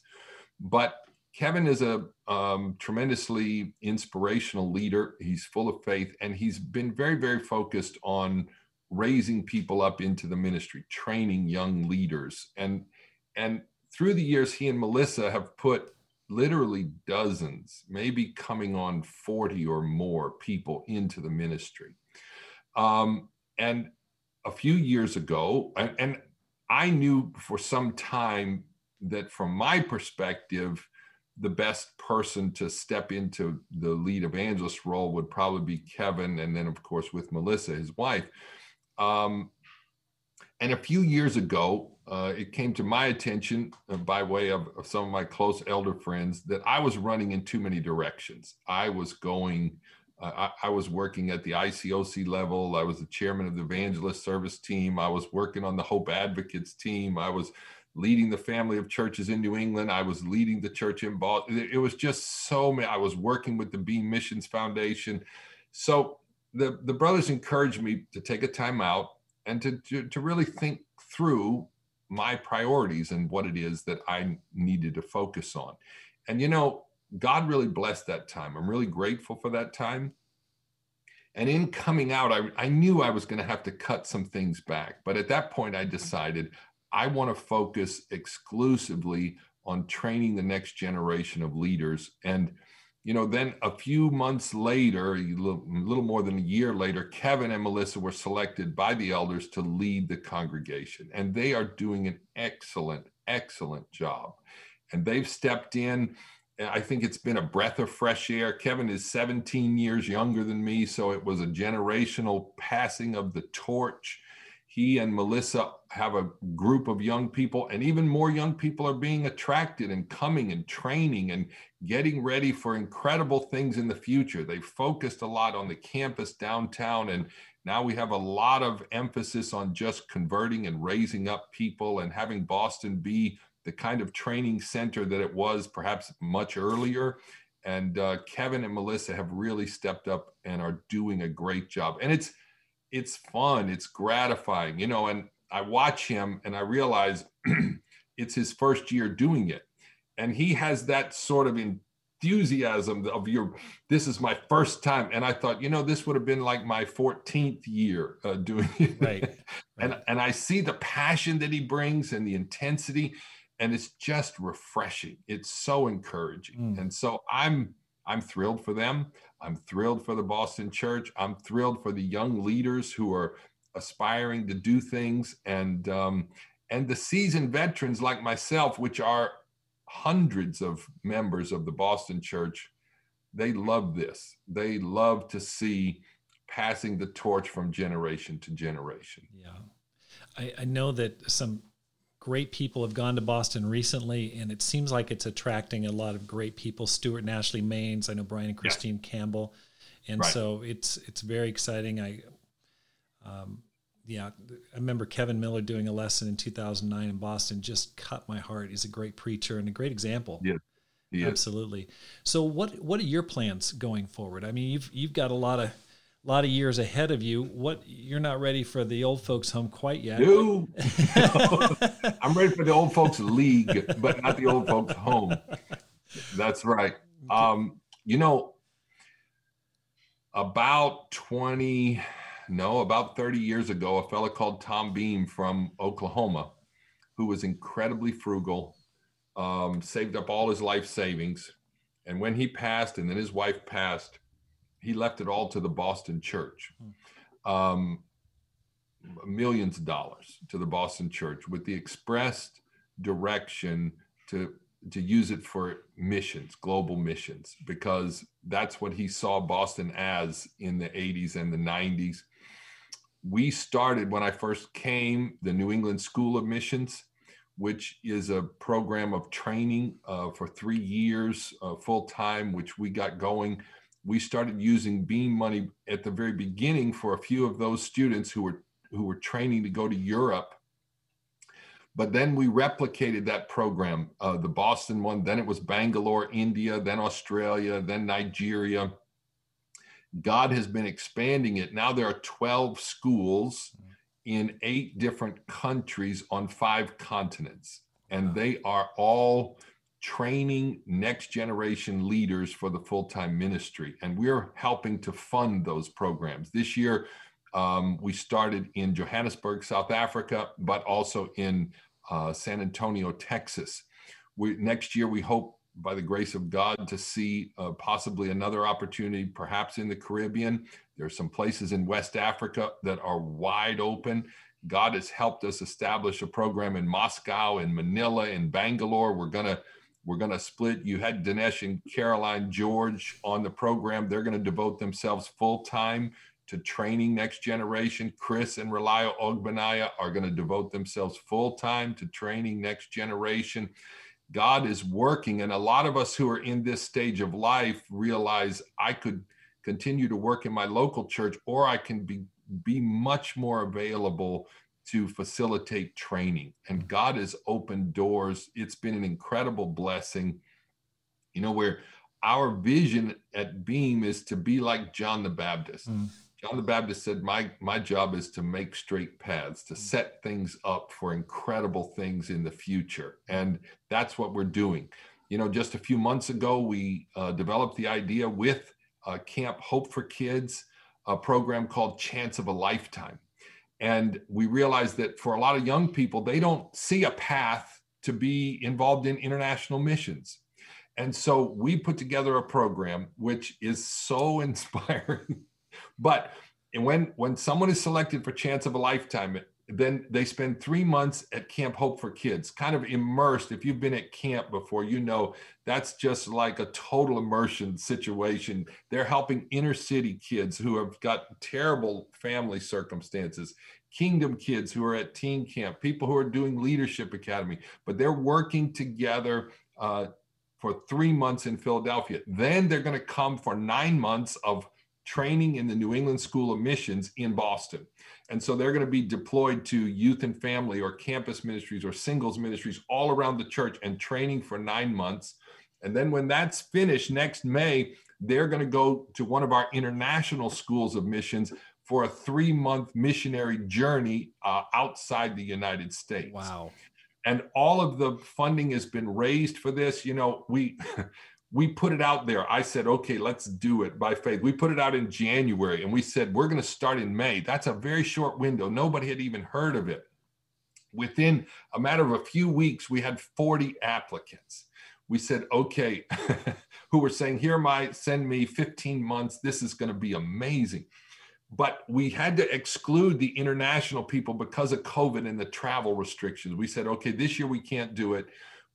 But Kevin is a um, tremendously inspirational leader. He's full of faith, and he's been very, very focused on raising people up into the ministry, training young leaders, and and through the years, he and Melissa have put literally dozens, maybe coming on forty or more people into the ministry. Um, and a few years ago, and, and I knew for some time that, from my perspective the best person to step into the lead evangelist role would probably be Kevin, and then of course with Melissa, his wife. Um, and a few years ago, uh, it came to my attention uh, by way of, of, some of my close elder friends that I was running in too many directions. I was going, I, I, was working at the ICOC level. I was the chairman of the evangelist service team. I was working on the Hope Advocates team. I was leading the family of churches in New England. I was leading the church in Boston. It was just so many. I was working with the Beam Missions Foundation. So the, the brothers encouraged me to take a time out and to, to, to really think through my priorities and what it is that I needed to focus on. And, you know, God really blessed that time. I'm really grateful for that time. And in coming out, I, I knew I was going to have to cut some things back. But at that point, I decided I want to focus exclusively on training the next generation of leaders. And, you know, then a few months later, a little, a little more than a year later, Kevin and Melissa were selected by the elders to lead the congregation. And they are doing an excellent, excellent job. And they've stepped in I think it's been a breath of fresh air. Kevin is 17 years younger than me, so it was a generational passing of the torch. He and Melissa have a group of young people, and even more young people are being attracted and coming and training and getting ready for incredible things in the future. They've focused a lot on the campus downtown, and now we have a lot of emphasis on just converting and raising up people and having Boston be the kind of training center that it was perhaps much earlier. And uh, Kevin and Melissa have really stepped up and are doing a great job. And it's it's fun, it's gratifying, you know. And I watch him and I realize it's his first year doing it, and he has that sort of enthusiasm of your. This is my first time, and I thought, you know, this would have been like my 14th year uh, doing it. Right. right. And and I see the passion that he brings and the intensity and it's just refreshing. It's so encouraging. Mm. And so I'm I'm thrilled for them. I'm thrilled for the Boston Church. I'm thrilled for the young leaders who are aspiring to do things and um, and the seasoned veterans like myself, which are hundreds of members of the Boston Church, they love this. They love to see passing the torch from generation to generation. Yeah. I, I know that some great people have gone to Boston recently, and it seems like it's attracting a lot of great people. Stuart and Ashley Maines, I know Brian and Christine yeah. Campbell, and right. so it's it's very exciting. I, um, yeah, I remember Kevin Miller doing a lesson in 2009 in Boston. Just cut my heart. He's a great preacher and a great example. Yeah. Yeah. Absolutely. So what what are your plans going forward? I mean, you've you've got a lot of a lot of years ahead of you. What you're not ready for the old folks home quite yet. No, I'm ready for the old folks league, but not the old folks home. That's right. Um, you know, about 20, no, about 30 years ago, a fellow called Tom Beam from Oklahoma, who was incredibly frugal, um, saved up all his life savings. And when he passed, and then his wife passed, he left it all to the Boston church. Um, millions of dollars to the Boston church with the expressed direction to to use it for missions, global missions, because that's what he saw Boston as in the 80s and the 90s. We started when I first came the New England School of Missions, which is a program of training uh, for three years uh, full time, which we got going we started using beam money at the very beginning for a few of those students who were who were training to go to europe. But then we replicated that program uh, the boston one. Then it was bangalore india then australia then nigeria. God has been expanding it. Now there are 12 schools in eight different countries on five continents and they are all training next generation leaders for the full time ministry. And we're helping to fund those programs. This year, um, we started in Johannesburg, South Africa, but also in uh, San Antonio, Texas. We, next year, we hope, by the grace of God, to see uh, possibly another opportunity, perhaps in the Caribbean. There are some places in West Africa that are wide open. God has helped us establish a program in Moscow, in Manila, in Bangalore. We're going to we're going to split. You had Dinesh and Caroline George on the program. They're going to devote themselves full time to training next generation. Chris and Relia Ogbenaya are going to devote themselves full time to training next generation. God is working. And a lot of us who are in this stage of life realize I could continue to work in my local church or I can be, be much more available to facilitate training. And God has opened doors. It's been an incredible blessing. You know, where our vision at Beam is to be like John the Baptist. Mm. John the Baptist said, my, my job is to make straight paths, to set things up for incredible things in the future. And that's what we're doing. You know, just a few months ago, we uh, developed the idea with uh, Camp Hope for Kids, a program called Chance of a Lifetime. And we realized that for a lot of young people, they don't see a path to be involved in international missions. And so we put together a program which is so inspiring. but when when someone is selected for chance of a lifetime, then they spend three months at Camp Hope for Kids, kind of immersed. If you've been at camp before, you know that's just like a total immersion situation. They're helping inner city kids who have got terrible family circumstances, kingdom kids who are at teen camp, people who are doing leadership academy, but they're working together uh, for three months in Philadelphia. Then they're going to come for nine months of training in the New England School of Missions in Boston. And so they're going to be deployed to youth and family or campus ministries or singles ministries all around the church and training for nine months. And then when that's finished next May, they're going to go to one of our international schools of missions for a three month missionary journey uh, outside the United States. Wow. And all of the funding has been raised for this. You know, we we put it out there. I said, okay, let's do it by faith. We put it out in January and we said, we're going to start in May. That's a very short window. Nobody had even heard of it. Within a matter of a few weeks, we had 40 applicants. We said, okay, who were saying, here, my send me 15 months. This is going to be amazing. But we had to exclude the international people because of COVID and the travel restrictions. We said, okay, this year we can't do it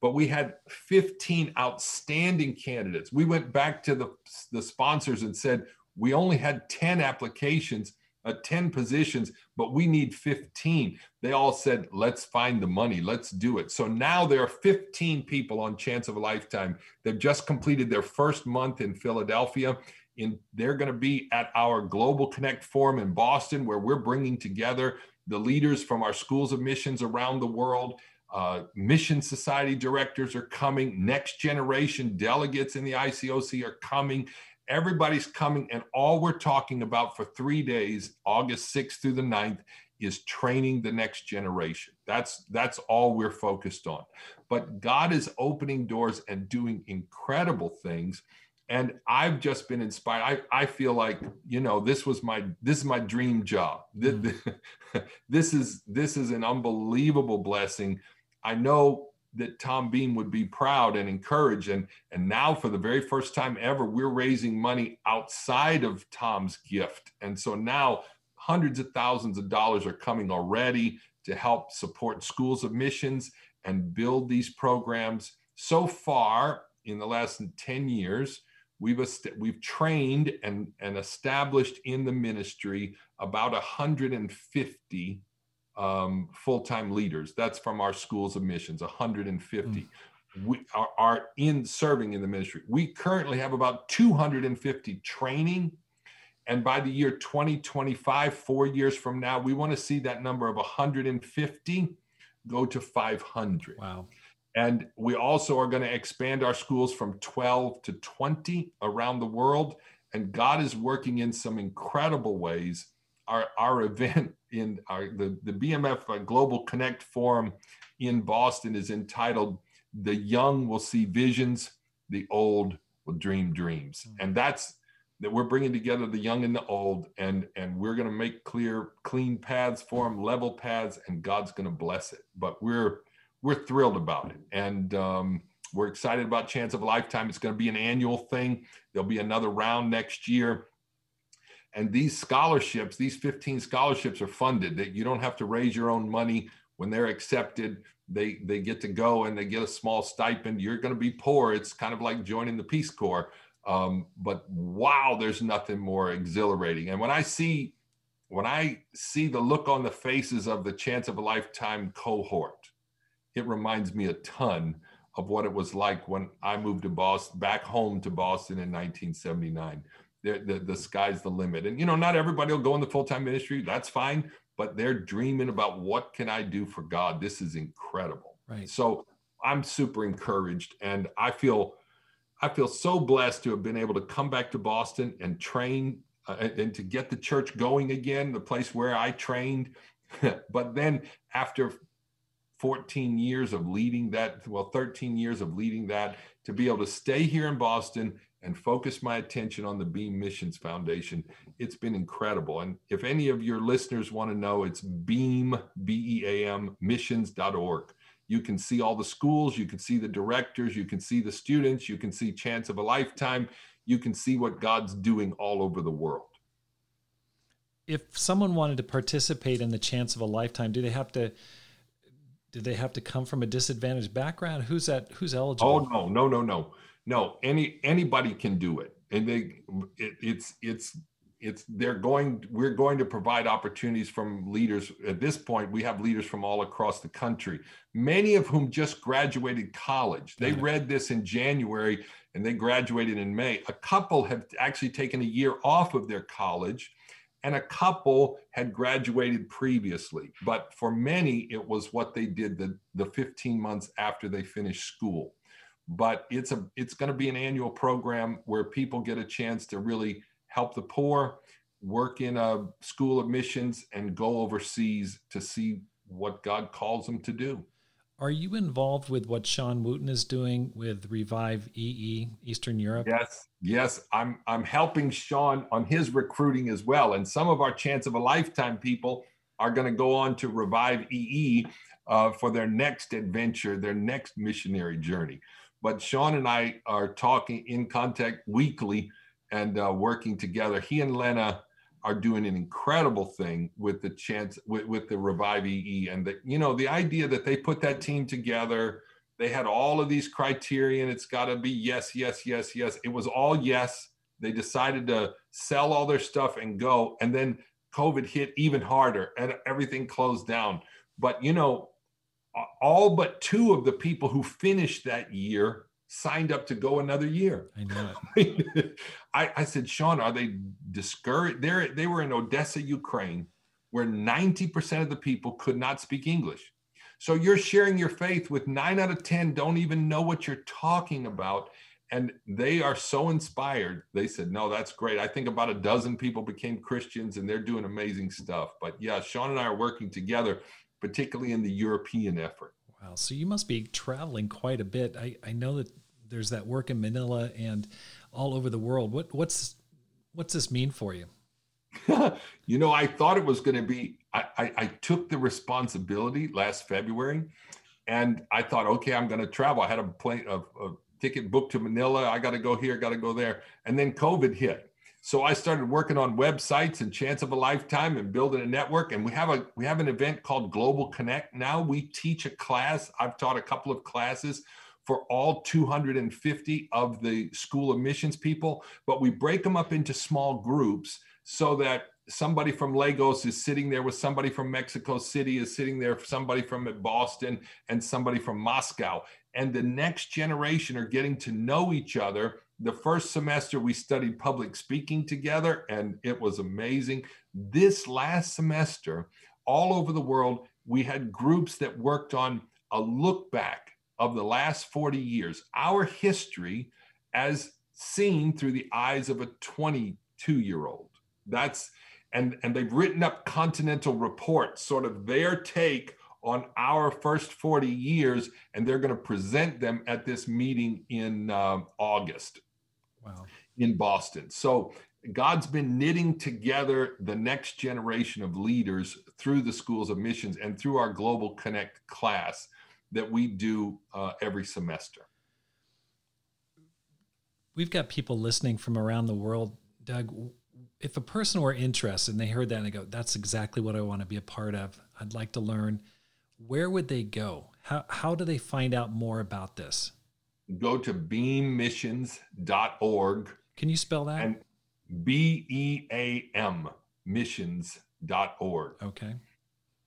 but we had 15 outstanding candidates. We went back to the, the sponsors and said, we only had 10 applications, uh, 10 positions, but we need 15. They all said, let's find the money, let's do it. So now there are 15 people on Chance of a Lifetime. They've just completed their first month in Philadelphia. In, they're going to be at our Global Connect Forum in Boston, where we're bringing together the leaders from our schools of missions around the world uh, mission society directors are coming. Next generation delegates in the ICOC are coming. Everybody's coming. And all we're talking about for three days, August 6th through the 9th, is training the next generation. That's that's all we're focused on. But God is opening doors and doing incredible things. And I've just been inspired. I, I feel like, you know, this was my this is my dream job. This, mm. this is this is an unbelievable blessing I know that Tom Beam would be proud and encouraged. And, and now, for the very first time ever, we're raising money outside of Tom's gift. And so now hundreds of thousands of dollars are coming already to help support schools of missions and build these programs. So far, in the last 10 years, we've, we've trained and, and established in the ministry about 150 um, full-time leaders. That's from our schools of missions, 150. Mm. We are, are in serving in the ministry. We currently have about 250 training. And by the year 2025, four years from now, we want to see that number of 150 go to 500. Wow. And we also are going to expand our schools from 12 to 20 around the world. And God is working in some incredible ways. Our, our event in our, the, the BMF uh, Global Connect Forum in Boston is entitled The Young Will See Visions, the Old Will Dream Dreams. Mm-hmm. And that's that we're bringing together the young and the old and and we're going to make clear clean paths for them level paths and god's going to bless it. But we're we're thrilled about it. And um, we're excited about chance of a lifetime. It's going to be an annual thing. There'll be another round next year and these scholarships, these 15 scholarships are funded that you don't have to raise your own money when they're accepted. They, they get to go and they get a small stipend. You're going to be poor. It's kind of like joining the Peace Corps. Um, but wow, there's nothing more exhilarating. And when I see when I see the look on the faces of the chance of a lifetime cohort, it reminds me a ton of what it was like when I moved to Boston, back home to Boston in 1979 the, the sky's the limit. And, you know, not everybody will go in the full time ministry. That's fine. But they're dreaming about what can I do for God? This is incredible. Right. So I'm super encouraged. And I feel, I feel so blessed to have been able to come back to Boston and train uh, and, and to get the church going again, the place where I trained. but then after 14 years of leading that, well, 13 years of leading that, to be able to stay here in Boston and focus my attention on the Beam Missions Foundation. It's been incredible. And if any of your listeners want to know, it's beam, B E A M, missions.org. You can see all the schools, you can see the directors, you can see the students, you can see Chance of a Lifetime, you can see what God's doing all over the world. if someone wanted to participate in the chance of a lifetime, do they have to? Do they have to come from a disadvantaged background? Who's that? Who's eligible? Oh no, no, no, no, no. Any anybody can do it, and they it, it's it's it's they're going we're going to provide opportunities from leaders. At this point we have leaders from all across the country many of whom just graduated college. They mm-hmm. read this in january and they graduated in may. A couple have actually taken a year off of their college and a couple had graduated previously. But for many it was what they did the, the 15 months after they finished school but it's a it's going to be an annual program where people get a chance to really help the poor, work in a school of missions, and go overseas to see what God calls them to do. Are you involved with what Sean Wooten is doing with Revive EE Eastern Europe? Yes, yes. I'm I'm helping Sean on his recruiting as well. And some of our chance of a lifetime people are going to go on to Revive EE uh, for their next adventure, their next missionary journey. But Sean and I are talking in contact weekly and uh, working together. He and Lena are doing an incredible thing with the chance with, with the Revive EE, and that you know the idea that they put that team together. They had all of these criteria, and it's got to be yes, yes, yes, yes. It was all yes. They decided to sell all their stuff and go, and then COVID hit even harder, and everything closed down. But you know, all but two of the people who finished that year signed up to go another year. I know it. I, I said, Sean, are they discouraged? They they were in Odessa, Ukraine, where 90% of the people could not speak English. So you're sharing your faith with nine out of 10 don't even know what you're talking about. And they are so inspired. They said, No, that's great. I think about a dozen people became Christians and they're doing amazing stuff. But yeah, Sean and I are working together, particularly in the European effort. Wow. So you must be traveling quite a bit. I, I know that there's that work in Manila and all over the world. What what's what's this mean for you? you know, I thought it was going to be. I, I, I took the responsibility last February, and I thought, okay, I'm going to travel. I had a plane, a, a ticket booked to Manila. I got to go here, got to go there, and then COVID hit. So I started working on websites and Chance of a Lifetime and building a network. And we have a we have an event called Global Connect. Now we teach a class. I've taught a couple of classes for all 250 of the School of Missions people, but we break them up into small groups so that somebody from Lagos is sitting there with somebody from Mexico City is sitting there, somebody from Boston, and somebody from Moscow. And the next generation are getting to know each other. The first semester we studied public speaking together, and it was amazing. This last semester, all over the world, we had groups that worked on a look back of the last 40 years, our history as seen through the eyes of a 22 year old. That's and and they've written up continental reports, sort of their take on our first 40 years, and they're going to present them at this meeting in uh, August. Wow. In Boston. So God's been knitting together the next generation of leaders through the schools of missions and through our Global Connect class that we do uh, every semester. We've got people listening from around the world. Doug, if a person were interested and they heard that and they go, that's exactly what I want to be a part of, I'd like to learn, where would they go? How, how do they find out more about this? Go to beammissions.org. Can you spell that? And B E A M missions.org. Okay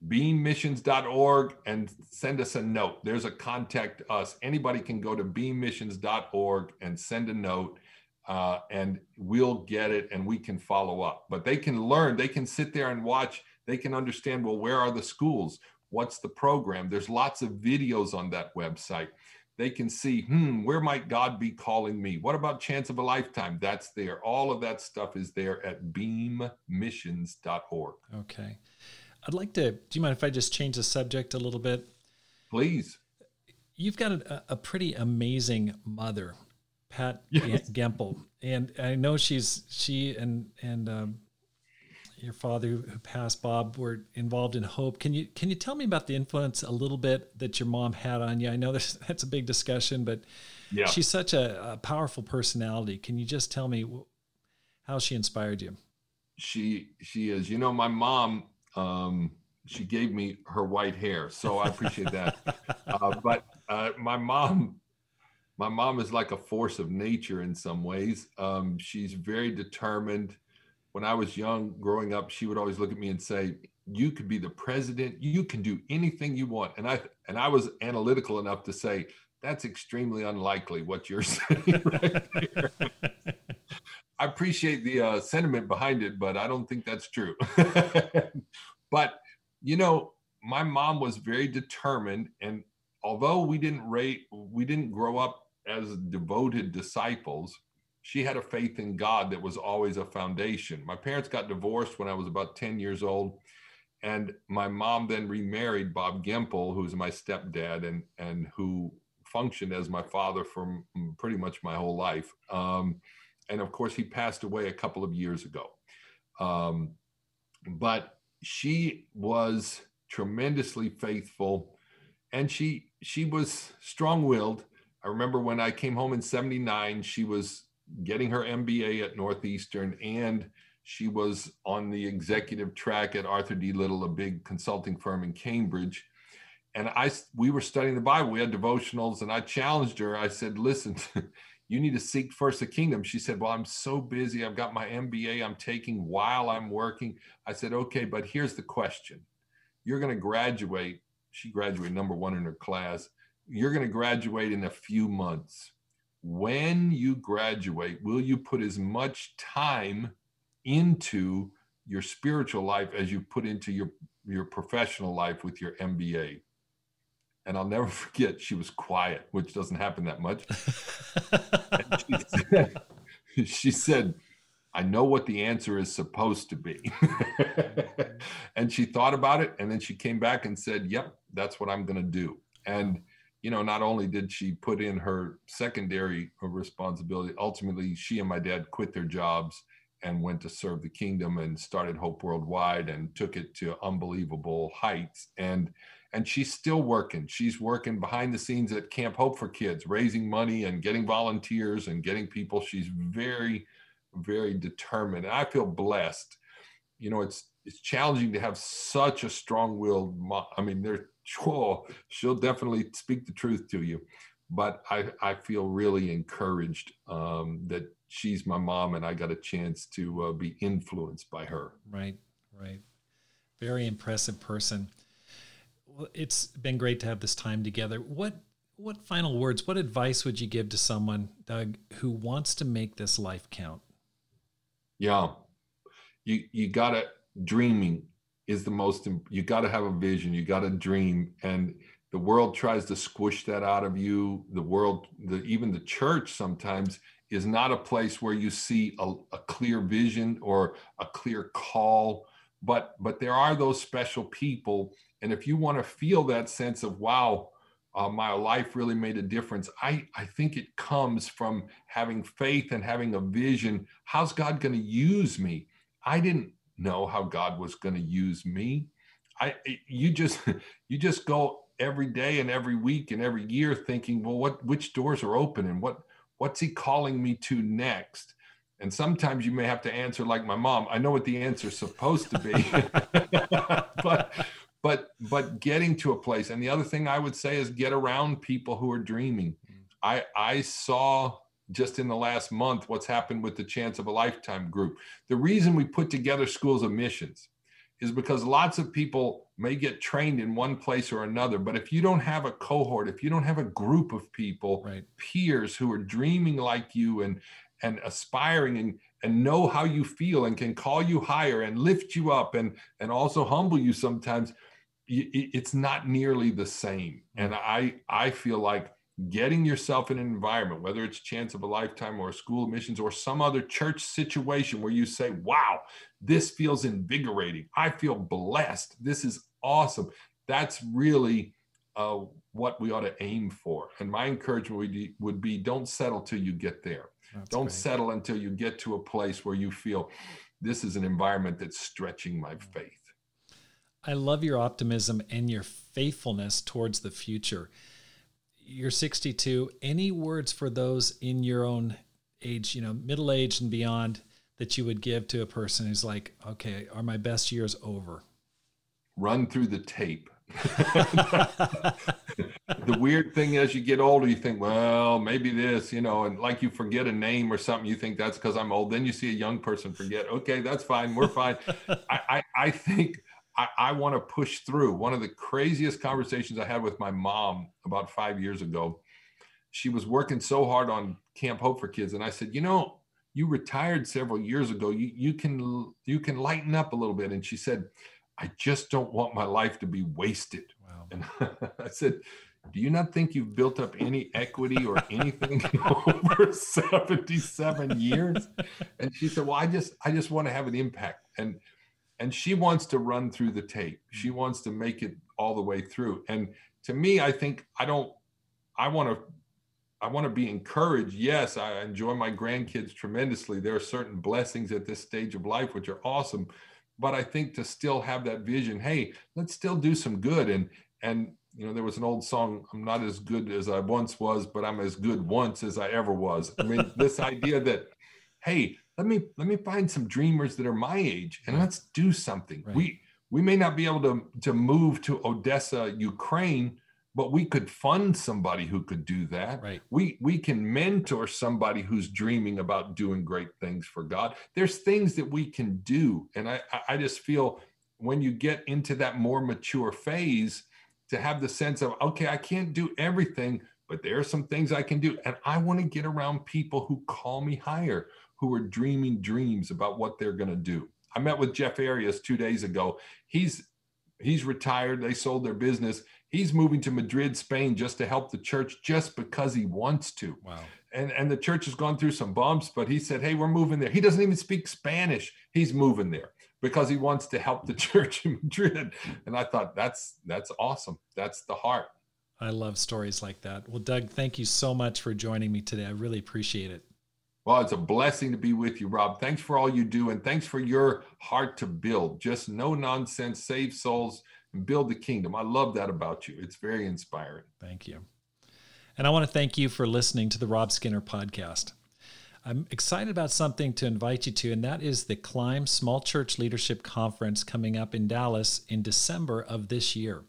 beammissions.org and send us a note. There's a contact us. Anybody can go to beammissions.org and send a note, uh, and we'll get it and we can follow up. But they can learn, they can sit there and watch, they can understand well, where are the schools? What's the program? There's lots of videos on that website. They can see, hmm, where might God be calling me? What about chance of a lifetime? That's there. All of that stuff is there at beammissions.org. Okay. I'd like to. Do you mind if I just change the subject a little bit? Please. You've got a, a pretty amazing mother, Pat yes. Gempel, and I know she's she and and um, your father who passed, Bob, were involved in Hope. Can you can you tell me about the influence a little bit that your mom had on you? I know that's that's a big discussion, but yeah. she's such a, a powerful personality. Can you just tell me how she inspired you? she she is. You know, my mom. Um, she gave me her white hair, so I appreciate that. uh, but uh, my mom, my mom is like a force of nature in some ways. Um, she's very determined. When I was young, growing up, she would always look at me and say, "You could be the president. You can do anything you want." And I and I was analytical enough to say, "That's extremely unlikely what you're saying right here." I appreciate the uh, sentiment behind it, but I don't think that's true. but you know, my mom was very determined, and although we didn't rate, we didn't grow up as devoted disciples. She had a faith in God that was always a foundation. My parents got divorced when I was about 10 years old. And my mom then remarried Bob Gempel, who's my stepdad and, and who functioned as my father for pretty much my whole life. Um, and of course, he passed away a couple of years ago. Um, but she was tremendously faithful, and she she was strong-willed. I remember when I came home in '79, she was getting her MBA at Northeastern, and she was on the executive track at Arthur D. Little, a big consulting firm in Cambridge. And I, we were studying the Bible. We had devotionals, and I challenged her. I said, "Listen, you need to seek first the kingdom. She said, Well, I'm so busy. I've got my MBA I'm taking while I'm working. I said, Okay, but here's the question You're going to graduate. She graduated number one in her class. You're going to graduate in a few months. When you graduate, will you put as much time into your spiritual life as you put into your, your professional life with your MBA? and I'll never forget she was quiet, which doesn't happen that much. she, said, she said, I know what the answer is supposed to be. and she thought about it and then she came back and said, Yep, that's what I'm going to do. And, you know, not only did she put in her secondary responsibility, ultimately, she and my dad quit their jobs and went to serve the kingdom and started Hope Worldwide and took it to unbelievable heights. And and she's still working. She's working behind the scenes at Camp Hope for Kids, raising money and getting volunteers and getting people. She's very, very determined. And I feel blessed. You know, it's it's challenging to have such a strong-willed mom. I mean, there, oh, she'll definitely speak the truth to you. But I, I feel really encouraged um, that she's my mom and I got a chance to uh, be influenced by her. Right, right. Very impressive person Well, it's been great to have this time together. What what final words, what advice would you give to someone, Doug, who wants to make this life count? Yeah. You you gotta dreaming is the most you gotta have a vision, you gotta dream. And the world tries to squish that out of you. The world, the even the church sometimes is not a place where you see a, a clear vision or a clear call but but there are those special people and if you want to feel that sense of wow uh, my life really made a difference i i think it comes from having faith and having a vision how's god going to use me i didn't know how god was going to use me i eh, you just you just go every day and every week and every year thinking well what which doors are open and what what's he calling me to next and sometimes you may have to answer like my mom. I know what the answer is supposed to be, but but but getting to a place. And the other thing I would say is get around people who are dreaming. Mm. I I saw just in the last month what's happened with the Chance of a Lifetime group. The reason we put together schools of missions is because lots of people may get trained in one place or another but if you don't have a cohort if you don't have a group of people right. peers who are dreaming like you and and aspiring and and know how you feel and can call you higher and lift you up and and also humble you sometimes it's not nearly the same mm. and i i feel like getting yourself in an environment whether it's chance of a lifetime or a school of missions or some other church situation where you say wow this feels invigorating i feel blessed this is awesome that's really uh, what we ought to aim for and my encouragement would be, would be don't settle till you get there that's Don't great. settle until you get to a place where you feel this is an environment that's stretching my faith. I love your optimism and your faithfulness towards the future. You're 62. Any words for those in your own age, you know, middle age and beyond, that you would give to a person who's like, okay, are my best years over? Run through the tape. the weird thing as you get older, you think, well, maybe this, you know, and like you forget a name or something, you think that's because I'm old. Then you see a young person forget, okay, that's fine, we're fine. I, I, I think I, I want to push through. One of the craziest conversations I had with my mom about five years ago, she was working so hard on Camp Hope for Kids. And I said, you know, you retired several years ago. You, you can you can lighten up a little bit. And she said, I just don't want my life to be wasted. Wow. And I said, do you not think you've built up any equity or anything over 77 years? And she said, well, I just, I just want to have an impact. And, and she wants to run through the tape. Mm. She wants to make it all the way through. And to me, I think I don't, I want to, I want to be encouraged. Yes, I enjoy my grandkids tremendously. There are certain blessings at this stage of life, which are awesome but I think to still have that vision, hey, let's still do some good. And and you know, there was an old song, I'm not as good as I once was, but I'm as good once as I ever was. I mean, this idea that, hey, let me let me find some dreamers that are my age and let's do something. Right. We we may not be able to to move to Odessa, Ukraine, but we could fund somebody who could do that. Right. We we can mentor somebody who's dreaming about doing great things for God. There's things that we can do, and I I just feel when you get into that more mature phase, to have the sense of okay, I can't do everything, but there are some things I can do, and I want to get around people who call me higher, who are dreaming dreams about what they're going to do. I met with Jeff Arias two days ago. He's he's retired. They sold their business He's moving to Madrid, Spain, just to help the church, just because he wants to. Wow. And and the church has gone through some bumps, but he said, "Hey, we're moving there." He doesn't even speak Spanish. He's moving there because he wants to help the church in Madrid. And I thought that's that's awesome. That's the heart. I love stories like that. Well, Doug, thank you so much for joining me today. I really appreciate it. Well, it's a blessing to be with you, Rob. Thanks for all you do, and thanks for your heart to build. Just no nonsense, save souls and build the kingdom. I love that about you. It's very inspiring. Thank you. And I want to thank you for listening to the Rob Skinner podcast. I'm excited about something to invite you to, and that is the Climb Small Church Leadership Conference coming up in Dallas in December of this year.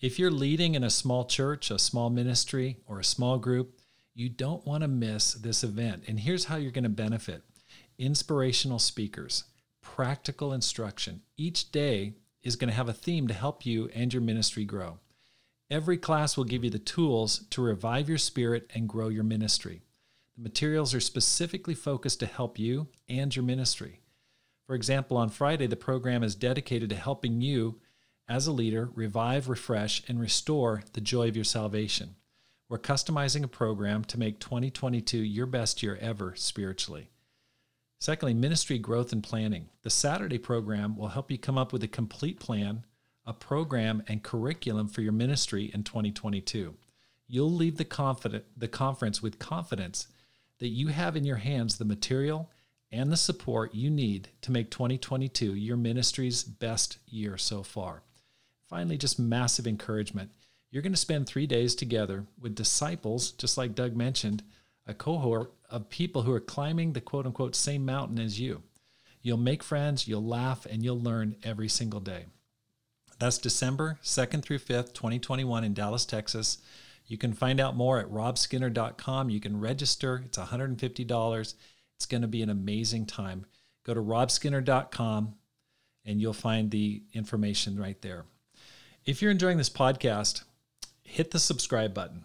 If you're leading in a small church, a small ministry, or a small group, you don't want to miss this event. And here's how you're going to benefit inspirational speakers, practical instruction. Each day, is going to have a theme to help you and your ministry grow. Every class will give you the tools to revive your spirit and grow your ministry. The materials are specifically focused to help you and your ministry. For example, on Friday, the program is dedicated to helping you as a leader revive, refresh, and restore the joy of your salvation. We're customizing a program to make 2022 your best year ever spiritually. Secondly, ministry growth and planning. The Saturday program will help you come up with a complete plan, a program, and curriculum for your ministry in 2022. You'll leave the, confident, the conference with confidence that you have in your hands the material and the support you need to make 2022 your ministry's best year so far. Finally, just massive encouragement. You're going to spend three days together with disciples, just like Doug mentioned, a cohort of people who are climbing the quote unquote same mountain as you. You'll make friends, you'll laugh, and you'll learn every single day. That's December 2nd through 5th, 2021 in Dallas, Texas. You can find out more at robskinner.com. You can register, it's $150. It's going to be an amazing time. Go to robskinner.com and you'll find the information right there. If you're enjoying this podcast, hit the subscribe button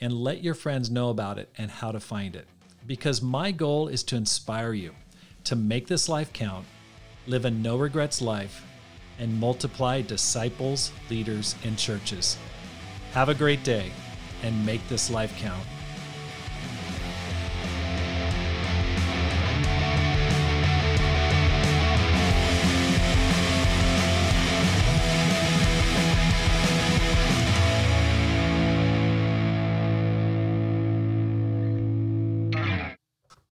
and let your friends know about it and how to find it. Because my goal is to inspire you to make this life count, live a no regrets life, and multiply disciples, leaders, and churches. Have a great day and make this life count.